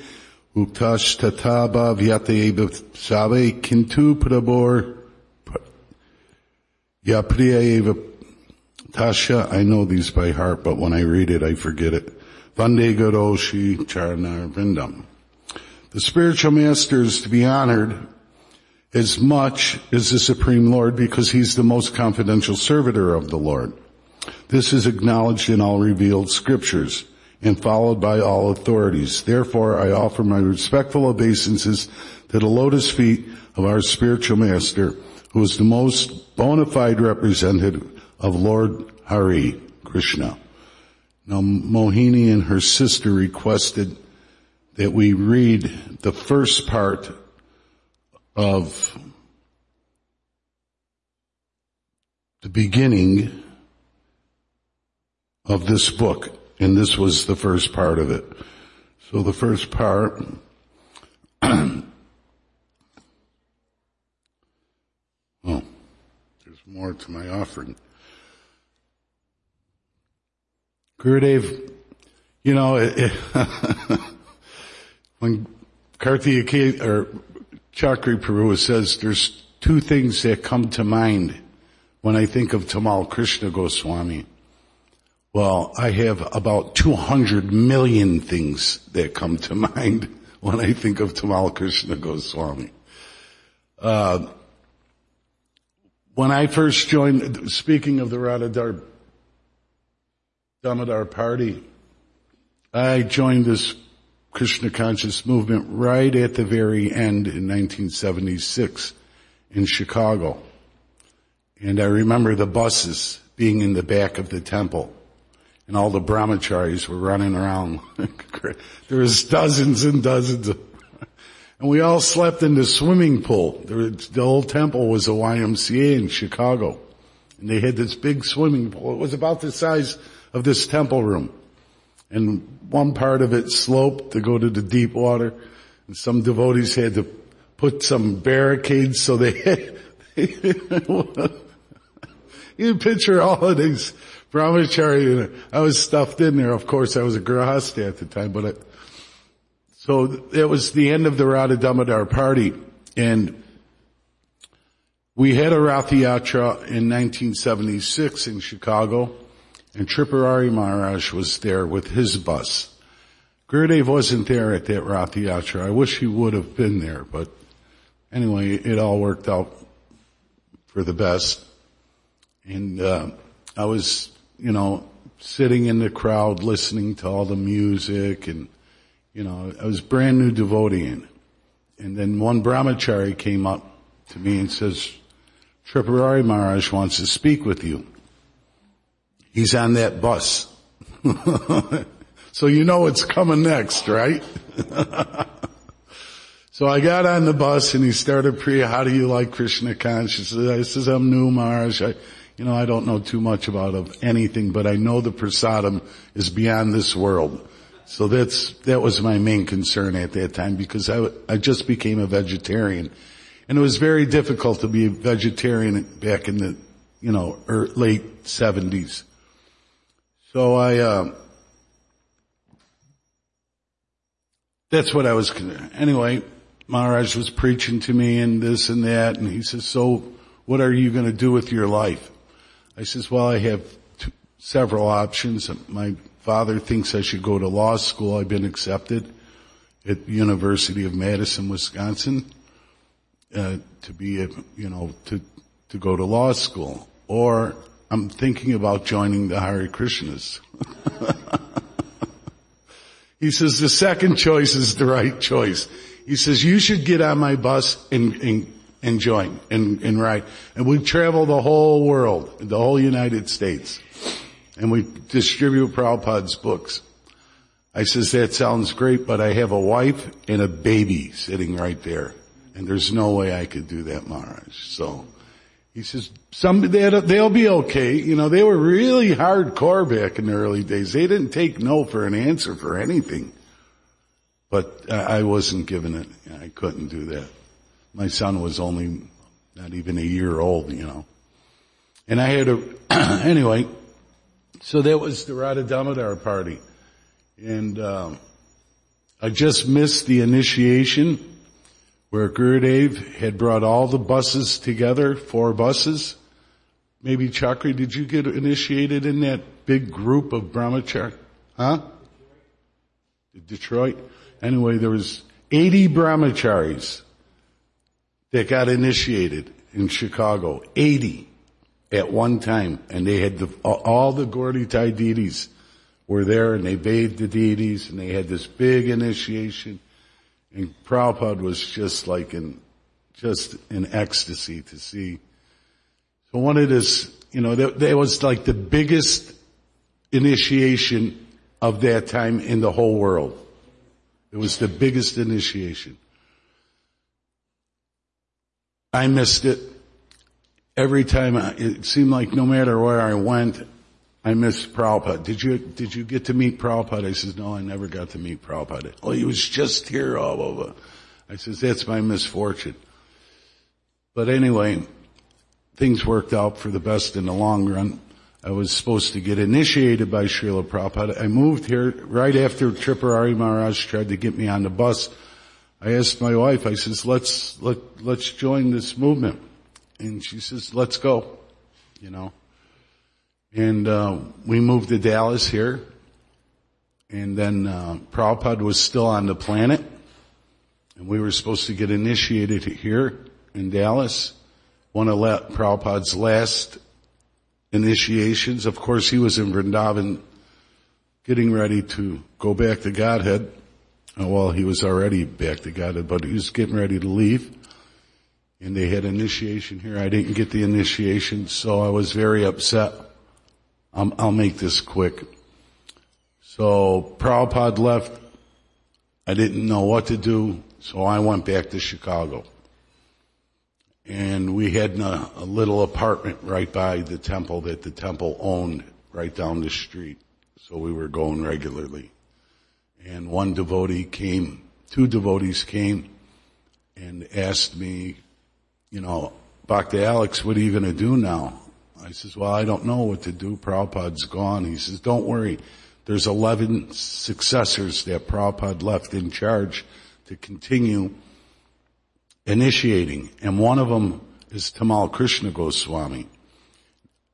S7: Uktash Tataba Vyateva Save Kintu Prabor Yapriya Tasha, I know these by heart, but when I read it, I forget it. Vande Garoshi Charnar Vindam. The spiritual master is to be honored as much as the Supreme Lord because he's the most confidential servitor of the Lord. This is acknowledged in all revealed scriptures and followed by all authorities. Therefore, I offer my respectful obeisances to the lotus feet of our spiritual master, who is the most bona fide representative of Lord Hari Krishna. Now, Mohini and her sister requested that we read the first part of the beginning of this book, and this was the first part of it. So the first part, oh, there's more to my offering. Gurudev, you know, it, it when Kartikeya or Chakri Prabhu says there's two things that come to mind when I think of Tamal Krishna Goswami. Well, I have about 200 million things that come to mind when I think of Tamal Krishna Goswami. Uh, when I first joined, speaking of the Radha Damodar party, I joined this Krishna conscious movement right at the very end in 1976 in Chicago. And I remember the buses being in the back of the temple and all the brahmacharis were running around. there was dozens and dozens of, and we all slept in the swimming pool. Was, the old temple was a YMCA in Chicago. And they had this big swimming pool. It was about the size of this temple room. And one part of it sloped to go to the deep water. And some devotees had to put some barricades so they had, you picture all of these brahmachari. I was stuffed in there. Of course, I was a grahasta at the time, but it, so it was the end of the Radha Damodar party, and we had a Rath Yatra in 1976 in Chicago, and Tripurari Maharaj was there with his bus. Gurudev wasn't there at that Rath Yatra. I wish he would have been there, but anyway, it all worked out for the best. And uh, I was you know, sitting in the crowd listening to all the music and, you know, I was brand new devotee. And then one brahmachari came up to me and says, Tripurari Maharaj wants to speak with you. He's on that bus. so you know what's coming next, right? so I got on the bus and he started Priya, how do you like Krishna consciousness? I says, I'm new Maharaj. I, you know, I don't know too much about of anything, but I know the prasadam is beyond this world. So that's, that was my main concern at that time because I, I just became a vegetarian. And it was very difficult to be a vegetarian back in the, you know, er, late 70s. So I, uh, that's what I was, anyway, Maharaj was preaching to me and this and that, and he says, so what are you going to do with your life? I says, well, I have several options. My father thinks I should go to law school. I've been accepted at University of Madison, Wisconsin, uh, to be, a, you know, to, to go to law school. Or I'm thinking about joining the Hare Krishnas. he says the second choice is the right choice. He says you should get on my bus and, and, and join and, and ride. And we travel the whole world, the whole United States. And we distribute Prabhupada's books. I says, that sounds great, but I have a wife and a baby sitting right there. And there's no way I could do that, Maharaj. So, he says, some, they'll be okay. You know, they were really hardcore back in the early days. They didn't take no for an answer for anything. But I wasn't given it. I couldn't do that. My son was only not even a year old, you know. And I had a, anyway, so that was the Radha Damodar party. And, um, I just missed the initiation where Gurudev had brought all the buses together, four buses. Maybe Chakri, did you get initiated in that big group of brahmachari? Huh? Detroit? Anyway, there was 80 brahmacharis that got initiated in Chicago. 80 at one time. And they had the, all the Gaudiya deities were there and they bathed the deities and they had this big initiation. And Prabhupada was just like in, just in ecstasy to see. So one of this, you know, that, that was like the biggest initiation of that time in the whole world. It was the biggest initiation. I missed it. Every time, I, it seemed like no matter where I went, I missed Prabhupada. Did you, did you get to meet Prabhupada? I says, no, I never got to meet Prabhupada. Oh, he was just here all over. I says, that's my misfortune. But anyway, things worked out for the best in the long run. I was supposed to get initiated by Srila Prabhupada. I moved here right after Tripurari Maharaj tried to get me on the bus. I asked my wife, I says, let's, let, let's join this movement. And she says, let's go, you know. And, uh, we moved to Dallas here. And then, uh, Prabhupada was still on the planet. And we were supposed to get initiated here in Dallas. One of La- Prabhupada's last initiations. Of course, he was in Vrindavan getting ready to go back to Godhead. Uh, well, he was already back to Godhead, but he was getting ready to leave. And they had initiation here. I didn't get the initiation, so I was very upset. I'll make this quick. So Prabhupada left. I didn't know what to do, so I went back to Chicago. And we had a, a little apartment right by the temple that the temple owned right down the street. So we were going regularly. And one devotee came, two devotees came and asked me, you know, Bhakti Alex, what are you going to do now? I says, well, I don't know what to do. Prabhupada's gone. He says, don't worry. There's 11 successors that Prabhupada left in charge to continue initiating. And one of them is Tamal Krishna Goswami.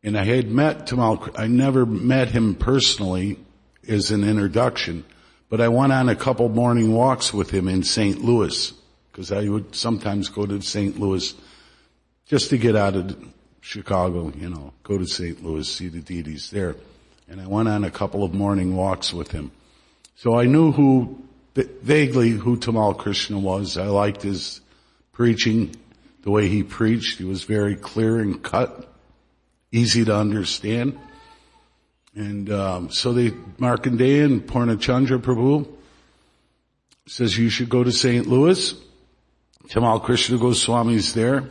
S7: And I had met Tamal, I never met him personally as an introduction, but I went on a couple morning walks with him in St. Louis, because I would sometimes go to St. Louis just to get out of Chicago, you know, go to St. Louis, see the deities there. And I went on a couple of morning walks with him. So I knew who, vaguely who Tamal Krishna was. I liked his preaching, the way he preached. He was very clear and cut, easy to understand. And um, so they, Markandeya and Purnachandra Prabhu says you should go to St. Louis. Tamal Krishna Goswami's there.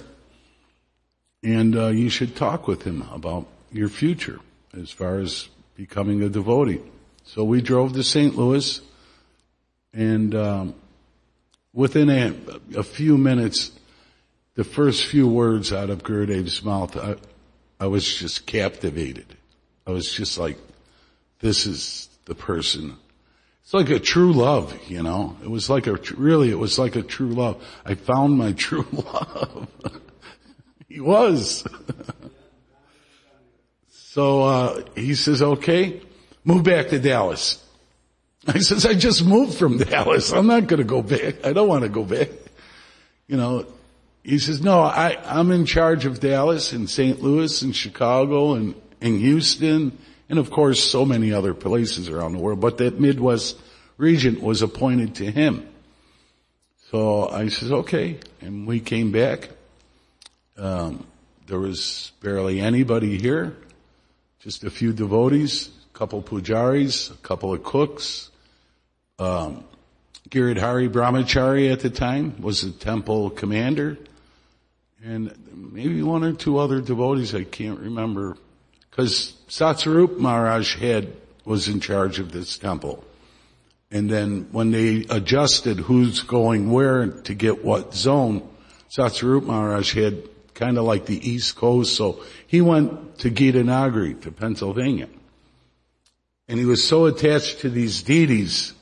S7: And uh, you should talk with him about your future as far as becoming a devotee. So we drove to St. Louis and um, within a, a, few minutes, the first few words out of Gurudev's mouth, I, I was just captivated. I was just like, this is the person. It's like a true love, you know. It was like a, really, it was like a true love. I found my true love. He was. so, uh, he says, okay, move back to Dallas. I says, I just moved from Dallas. I'm not going to go back. I don't want to go back. You know, he says, no, I, I'm in charge of Dallas and St. Louis and Chicago and, and Houston and of course so many other places around the world, but that Midwest region was appointed to him. So I says, okay. And we came back. Um, there was barely anybody here. Just a few devotees, a couple pujaris, a couple of cooks. Um, Giridhari Brahmachari at the time was the temple commander. And maybe one or two other devotees, I can't remember. Cause Satsarup Maharaj had, was in charge of this temple. And then when they adjusted who's going where to get what zone, Satsarup Maharaj had kind of like the East Coast, so he went to Gitanagari, to Pennsylvania. And he was so attached to these deities,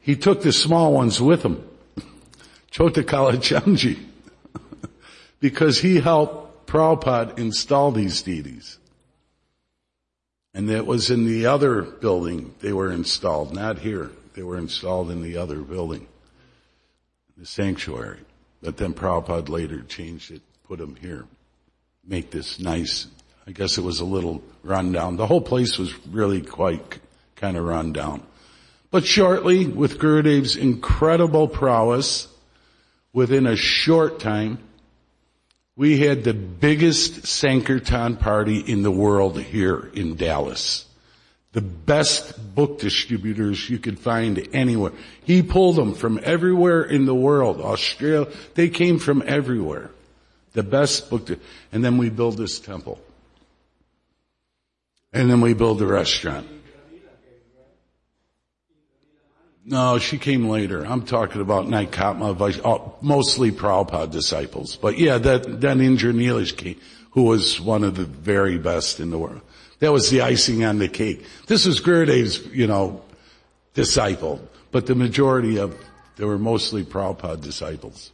S7: he took the small ones with him. Chota Kalachandji. because he helped Prabhupada install these deities. And that was in the other building they were installed, not here. They were installed in the other building, the sanctuary. But then Prabhupada later changed it, put them here, make this nice. I guess it was a little rundown. The whole place was really quite kind of run down. But shortly, with Gurudev's incredible prowess, within a short time, we had the biggest Sankirtan party in the world here in Dallas. The best book distributors you could find anywhere. He pulled them from everywhere in the world. Australia, they came from everywhere. The best book, and then we build this temple. And then we build the restaurant. No, she came later. I'm talking about Naikatma, oh, uh, mostly Prabhupada disciples. But yeah, that, then Indra Neelish came, who was one of the very best in the world. That was the icing on the cake. This was Gurudev's, you know, disciple. But the majority of, they were mostly Prabhupada disciples.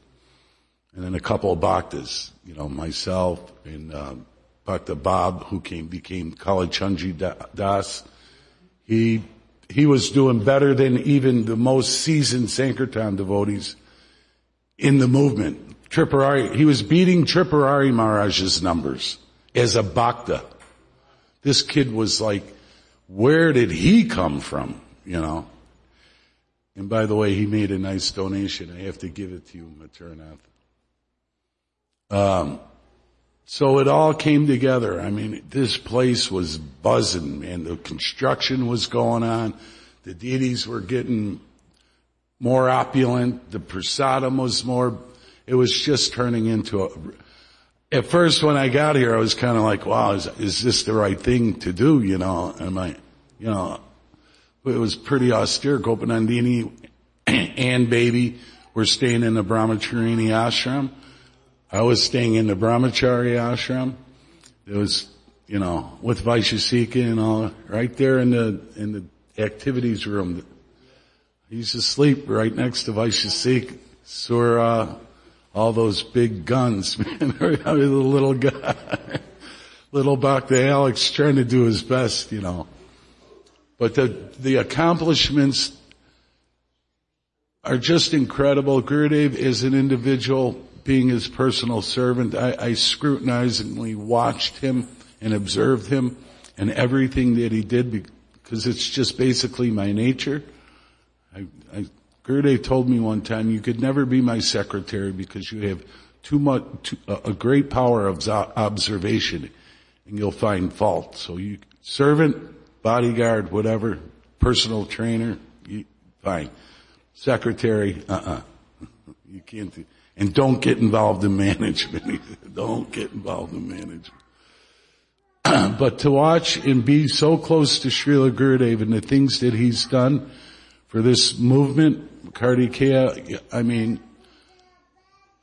S7: And then a couple of bhaktas, you know, myself and, um, Bhakta Bob, who came, became Kalachandji Das. He he was doing better than even the most seasoned Sankirtan devotees in the movement. Tripurari, he was beating Tripurari Maharaj's numbers as a bhakta. This kid was like, where did he come from? You know? And by the way, he made a nice donation. I have to give it to you, Mathuranath. Um, so it all came together. I mean, this place was buzzing, man. The construction was going on. The deities were getting more opulent. The prasadam was more, it was just turning into a, at first when I got here, I was kind of like, wow, is, is this the right thing to do? You know, am I, you know, it was pretty austere. Gopanandini and baby were staying in the Brahmacharini ashram. I was staying in the Brahmachari ashram. It was, you know, with Vaisesika and all, right there in the, in the activities room. He's asleep right next to Vaisesika, Sura, uh, all those big guns, man. The little guy, little Bhakta Alex trying to do his best, you know. But the, the accomplishments are just incredible. Gurudev is an individual being his personal servant, I, I scrutinizingly watched him and observed him. and everything that he did because it's just basically my nature. I, I, told me one time, you could never be my secretary because you have too much, too, a great power of observation and you'll find fault. So you, servant, bodyguard, whatever, personal trainer, you, fine. Secretary, uh-uh. You can't do, and don't get involved in management. don't get involved in management. but to watch and be so close to Srila Gurudev and the things that he's done for this movement, Kartikeya, I mean,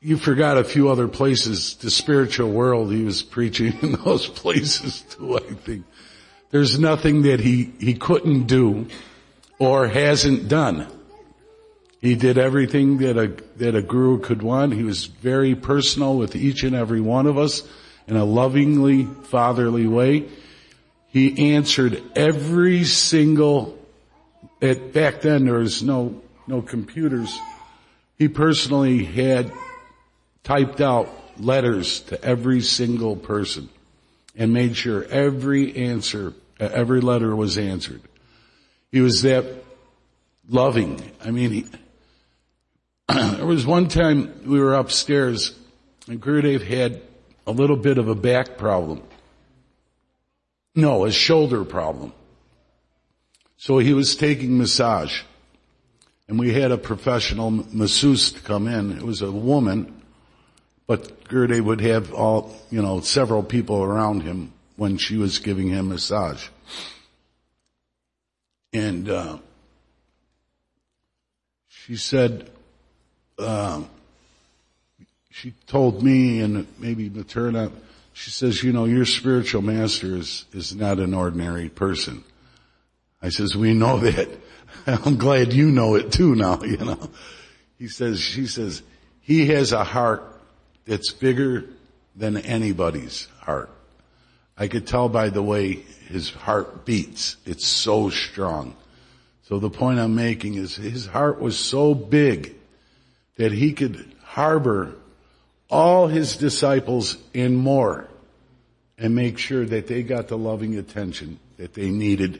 S7: you forgot a few other places, the spiritual world he was preaching in those places too, I think. There's nothing that he, he couldn't do or hasn't done. He did everything that a, that a guru could want. He was very personal with each and every one of us in a lovingly, fatherly way. He answered every single, at, back then there was no, no computers. He personally had typed out letters to every single person and made sure every answer, every letter was answered. He was that loving. I mean, he, there was one time we were upstairs and Gurudev had a little bit of a back problem. No, a shoulder problem. So he was taking massage and we had a professional masseuse come in. It was a woman, but Gurudev would have all, you know, several people around him when she was giving him massage. And, uh, she said, uh, she told me and maybe Materna, she says, you know, your spiritual master is, is not an ordinary person. I says, we know that. I'm glad you know it too now, you know. He says, she says, he has a heart that's bigger than anybody's heart. I could tell by the way his heart beats. It's so strong. So the point I'm making is his heart was so big that he could harbor all his disciples and more and make sure that they got the loving attention that they needed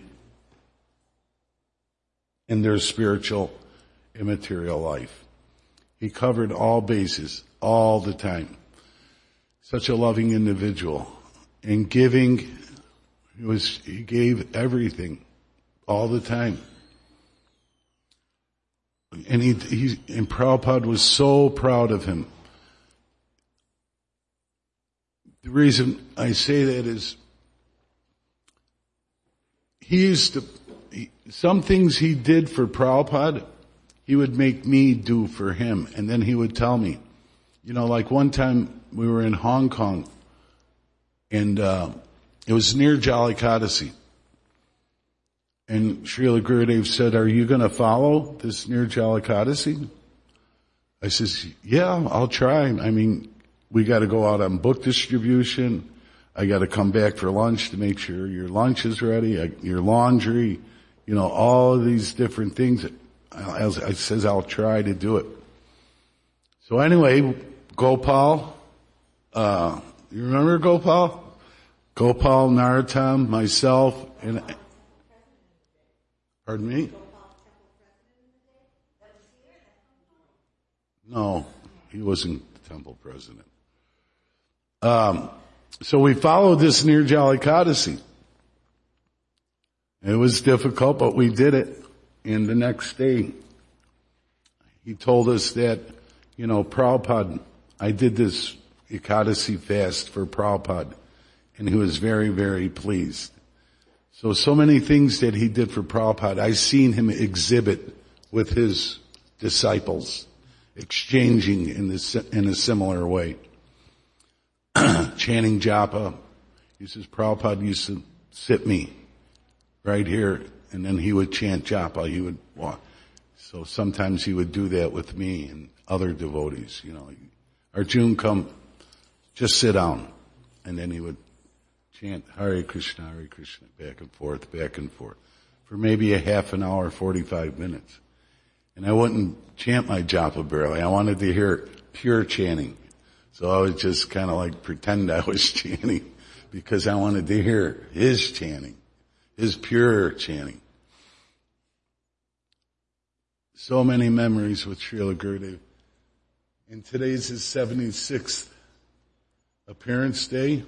S7: in their spiritual immaterial life. He covered all bases all the time. Such a loving individual. And giving, he was, he gave everything all the time. And he, he, and Prabhupada was so proud of him. The reason I say that is he used to, he, some things he did for Prabhupada, he would make me do for him. And then he would tell me, you know, like one time we were in Hong Kong and, uh, it was near Jolly Jalakadasi. And Srila Gurudev said, are you going to follow this Nirjala Ekadasi? I says, yeah, I'll try. I mean, we got to go out on book distribution. I got to come back for lunch to make sure your lunch is ready, your laundry, you know, all of these different things. I, I says I'll try to do it. So anyway, Gopal, uh, you remember Gopal? Gopal, Narottam, myself, and Pardon me? No, he wasn't the temple president. Um, so we followed this Nirjala Ekadasi. It was difficult, but we did it. And the next day, he told us that, you know, Prabhupada, I did this Ekadasi fast for Prabhupada, and he was very, very pleased. So, so many things that he did for Prabhupada, I've seen him exhibit with his disciples, exchanging in this, in a similar way. Chanting japa. He says, Prabhupada used to sit me right here and then he would chant japa. He would walk. So sometimes he would do that with me and other devotees, you know. Arjun come, just sit down. And then he would chant Hare Krishna, Hare Krishna, back and forth, back and forth, for maybe a half an hour, 45 minutes. And I wouldn't chant my japa barely. I wanted to hear pure chanting. So I would just kind of like pretend I was chanting because I wanted to hear his chanting, his pure chanting. So many memories with Srila Gurudev. And today's his 76th appearance day.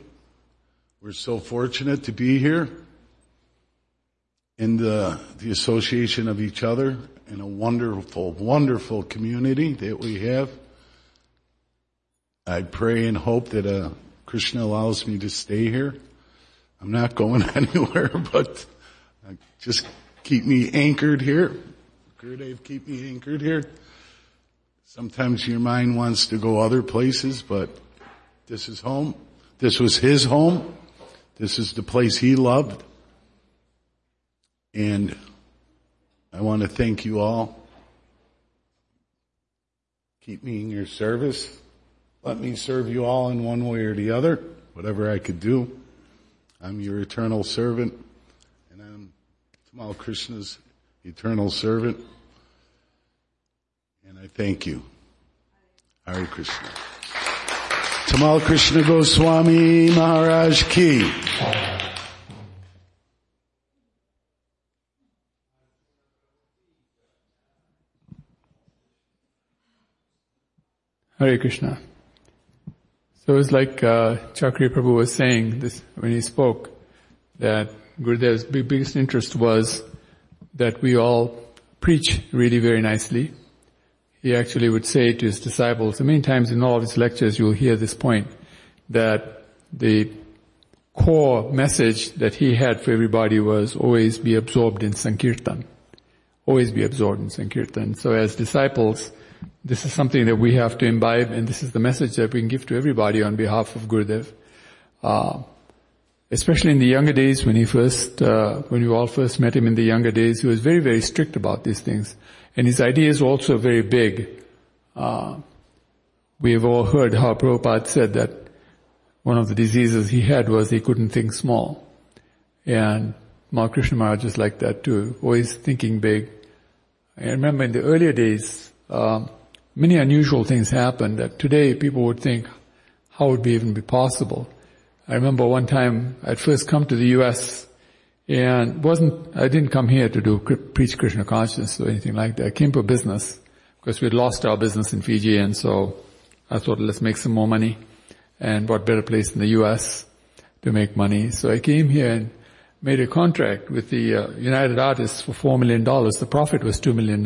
S7: We're so fortunate to be here in the, the association of each other in a wonderful, wonderful community that we have. I pray and hope that uh, Krishna allows me to stay here. I'm not going anywhere, but uh, just keep me anchored here. Gurudev, keep me anchored here. Sometimes your mind wants to go other places, but this is home. This was his home. This is the place he loved. And I want to thank you all. Keep me in your service. Let me serve you all in one way or the other, whatever I could do. I'm your eternal servant, and I'm Tamal Krishna's eternal servant. And I thank you. Hare Krishna. Tamal Krishna Goswami Maharaj Ki.
S1: Hare Krishna. So it's like uh, Chakri Prabhu was saying this when he spoke that Gurudev's big, biggest interest was that we all preach really very nicely. He actually would say to his disciples, and many times in all of his lectures you'll hear this point, that the core message that he had for everybody was always be absorbed in Sankirtan. Always be absorbed in Sankirtan. So as disciples, this is something that we have to imbibe and this is the message that we can give to everybody on behalf of Gurudev. Uh, especially in the younger days when he first, uh, when we all first met him in the younger days, he was very, very strict about these things. And his ideas were also very big. Uh, we have all heard how Prabhupada said that one of the diseases he had was he couldn't think small. And Krishna Maharaj is like that too, always thinking big. I remember in the earlier days, um, many unusual things happened that today people would think, how would it even be possible? I remember one time I'd first come to the U.S. and wasn't, I didn't come here to do preach Krishna consciousness or anything like that. I came for business because we'd lost our business in Fiji and so I thought let's make some more money and what better place in the U.S. to make money. So I came here and made a contract with the uh, United Artists for $4 million. The profit was $2 million.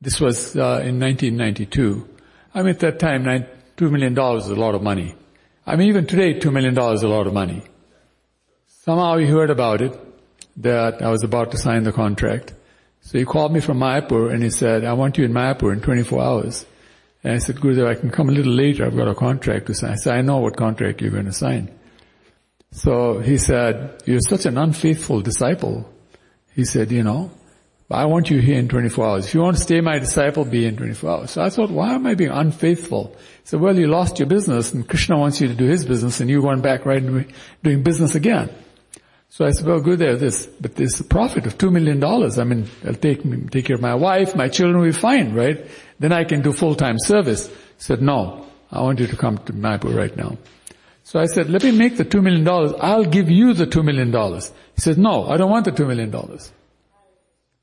S1: This was uh, in 1992. I mean, at that time, nine, $2 million is a lot of money. I mean, even today, $2 million is a lot of money. Somehow he heard about it, that I was about to sign the contract. So he called me from Mayapur and he said, I want you in Mayapur in 24 hours. And I said, Gurudev, I can come a little later. I've got a contract to sign. I said, I know what contract you're going to sign. So he said, you're such an unfaithful disciple. He said, you know, I want you here in 24 hours. If you want to stay my disciple, be in 24 hours. So I thought, why am I being unfaithful? He said, well, you lost your business and Krishna wants you to do his business and you're going back right doing business again. So I said, well, good there, this, but a profit of two million dollars. I mean, I'll take, take care of my wife, my children will be fine, right? Then I can do full-time service. He said, no, I want you to come to Mayapur right now. So I said, let me make the two million dollars. I'll give you the two million dollars. He said, no, I don't want the two million dollars.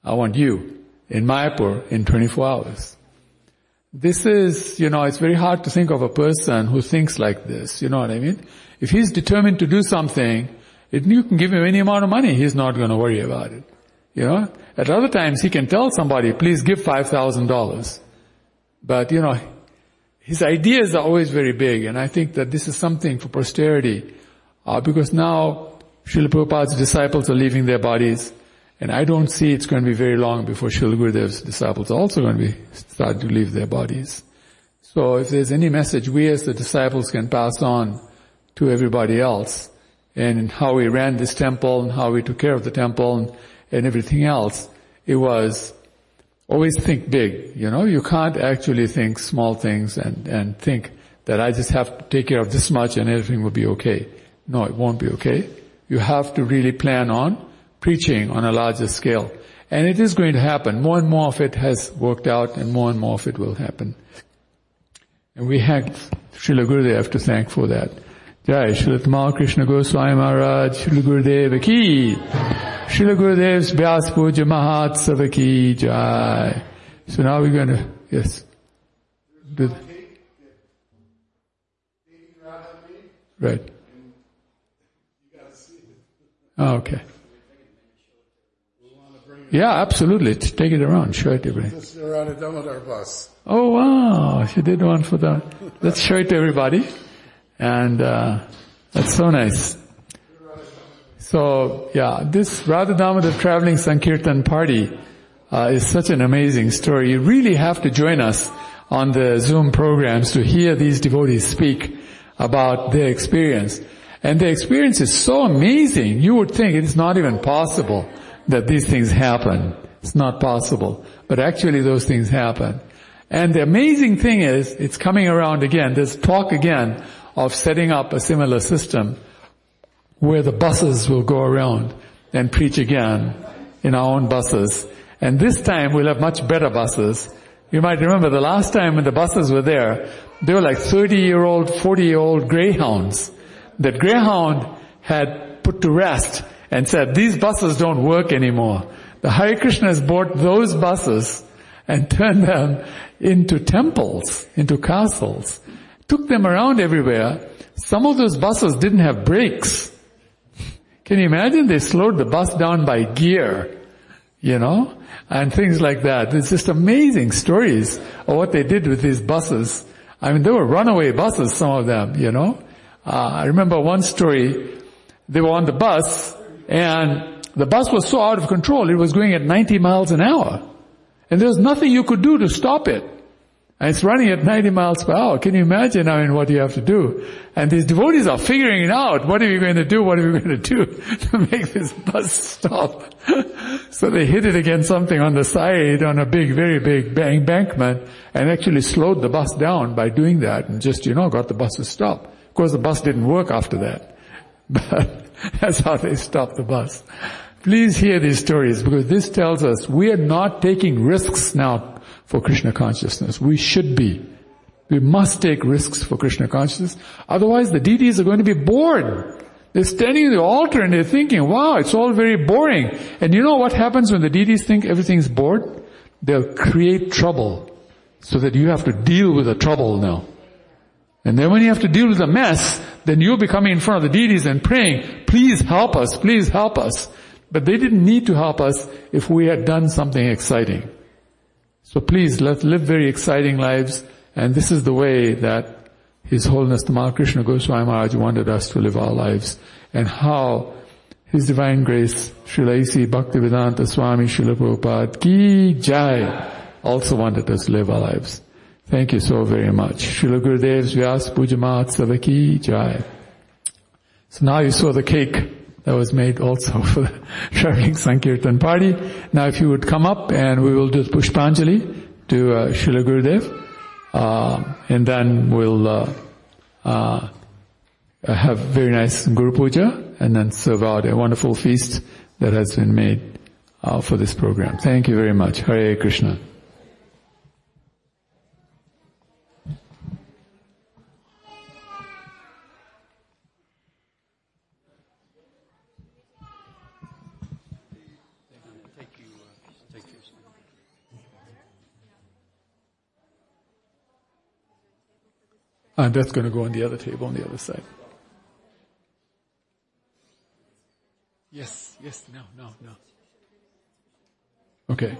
S1: I want you in Mayapur in 24 hours. This is, you know, it's very hard to think of a person who thinks like this. You know what I mean? If he's determined to do something, it, you can give him any amount of money, he's not going to worry about it. You know? At other times he can tell somebody, please give $5,000. But, you know, his ideas are always very big, and I think that this is something for posterity, uh, because now Srila Prabhupada's disciples are leaving their bodies. And I don't see it's going to be very long before Srila Gurudev's disciples are also going to be start to leave their bodies. So if there's any message we as the disciples can pass on to everybody else, and how we ran this temple and how we took care of the temple and, and everything else, it was always think big. You know, you can't actually think small things and, and think that I just have to take care of this much and everything will be okay. No, it won't be okay. You have to really plan on preaching on a larger scale. And it is going to happen. More and more of it has worked out and more and more of it will happen. And we have Srila Gurudev to thank for that. Jai Srila Krishna Goswami Maharaj, Srila Gurudev ki. Srila Gurudev's Vyas Puja Mahotsava ki Jai. So now we're going to, yes. The- Right. Oh, okay. Yeah, absolutely. Take it around. Show it to everybody.
S7: Is around a Damodar bus.
S1: Oh wow, she did one for that. let's show it to everybody. And, uh, that's so nice. So, yeah, this Radha Damodar traveling Sankirtan party, uh, is such an amazing story. You really have to join us on the Zoom programs to hear these devotees speak about their experience. And their experience is so amazing, you would think it's not even possible that these things happen. It's not possible. But actually those things happen. And the amazing thing is, it's coming around again, there's talk again of setting up a similar system where the buses will go around and preach again in our own buses. And this time we'll have much better buses. You might remember the last time when the buses were there, they were like 30 year old, 40 year old greyhounds. That greyhound had put to rest and said, these buses don't work anymore. The Hare Krishnas bought those buses and turned them into temples, into castles, took them around everywhere. Some of those buses didn't have brakes. Can you imagine? They slowed the bus down by gear, you know, and things like that. It's just amazing stories of what they did with these buses. I mean, they were runaway buses, some of them, you know. Uh, I remember one story, they were on the bus, and the bus was so out of control, it was going at 90 miles an hour. And there was nothing you could do to stop it. And it's running at 90 miles per hour. Can you imagine, I mean, what you have to do? And these devotees are figuring it out. What are we going to do? What are we going to do to make this bus stop? so they hit it against something on the side on a big, very big embankment and actually slowed the bus down by doing that and just, you know, got the bus to stop. Of course the bus didn't work after that. But that's how they stopped the bus. Please hear these stories because this tells us we are not taking risks now for Krishna consciousness. We should be. We must take risks for Krishna consciousness. Otherwise the deities are going to be bored. They're standing in the altar and they're thinking, wow, it's all very boring. And you know what happens when the deities think everything's bored? They'll create trouble so that you have to deal with the trouble now. And then when you have to deal with the mess, then you'll be coming in front of the deities and praying, please help us, please help us. But they didn't need to help us if we had done something exciting. So please, let's live very exciting lives, and this is the way that His Holiness Tamal Krishna Goswami Maharaj wanted us to live our lives, and how His Divine Grace, Srila A.C. Bhaktivedanta Swami Srila Prabhupada Ki Jai, also wanted us to live our lives. Thank you so very much. Srila Gurudev's Vyas Puja Mahotsava Ki Jai. So now you saw the cake that was made also for the traveling Sankirtan party. Now if you would come up and we will do Pushpanjali to uh, Srila Gurudev, uh, and then we'll uh, uh, have very nice Guru Puja and then serve out a wonderful feast that has been made uh, for this program. Thank you very much. Hare Krishna. And that's going to go on the other table on the other side. Yes, yes, no, no, no. Okay.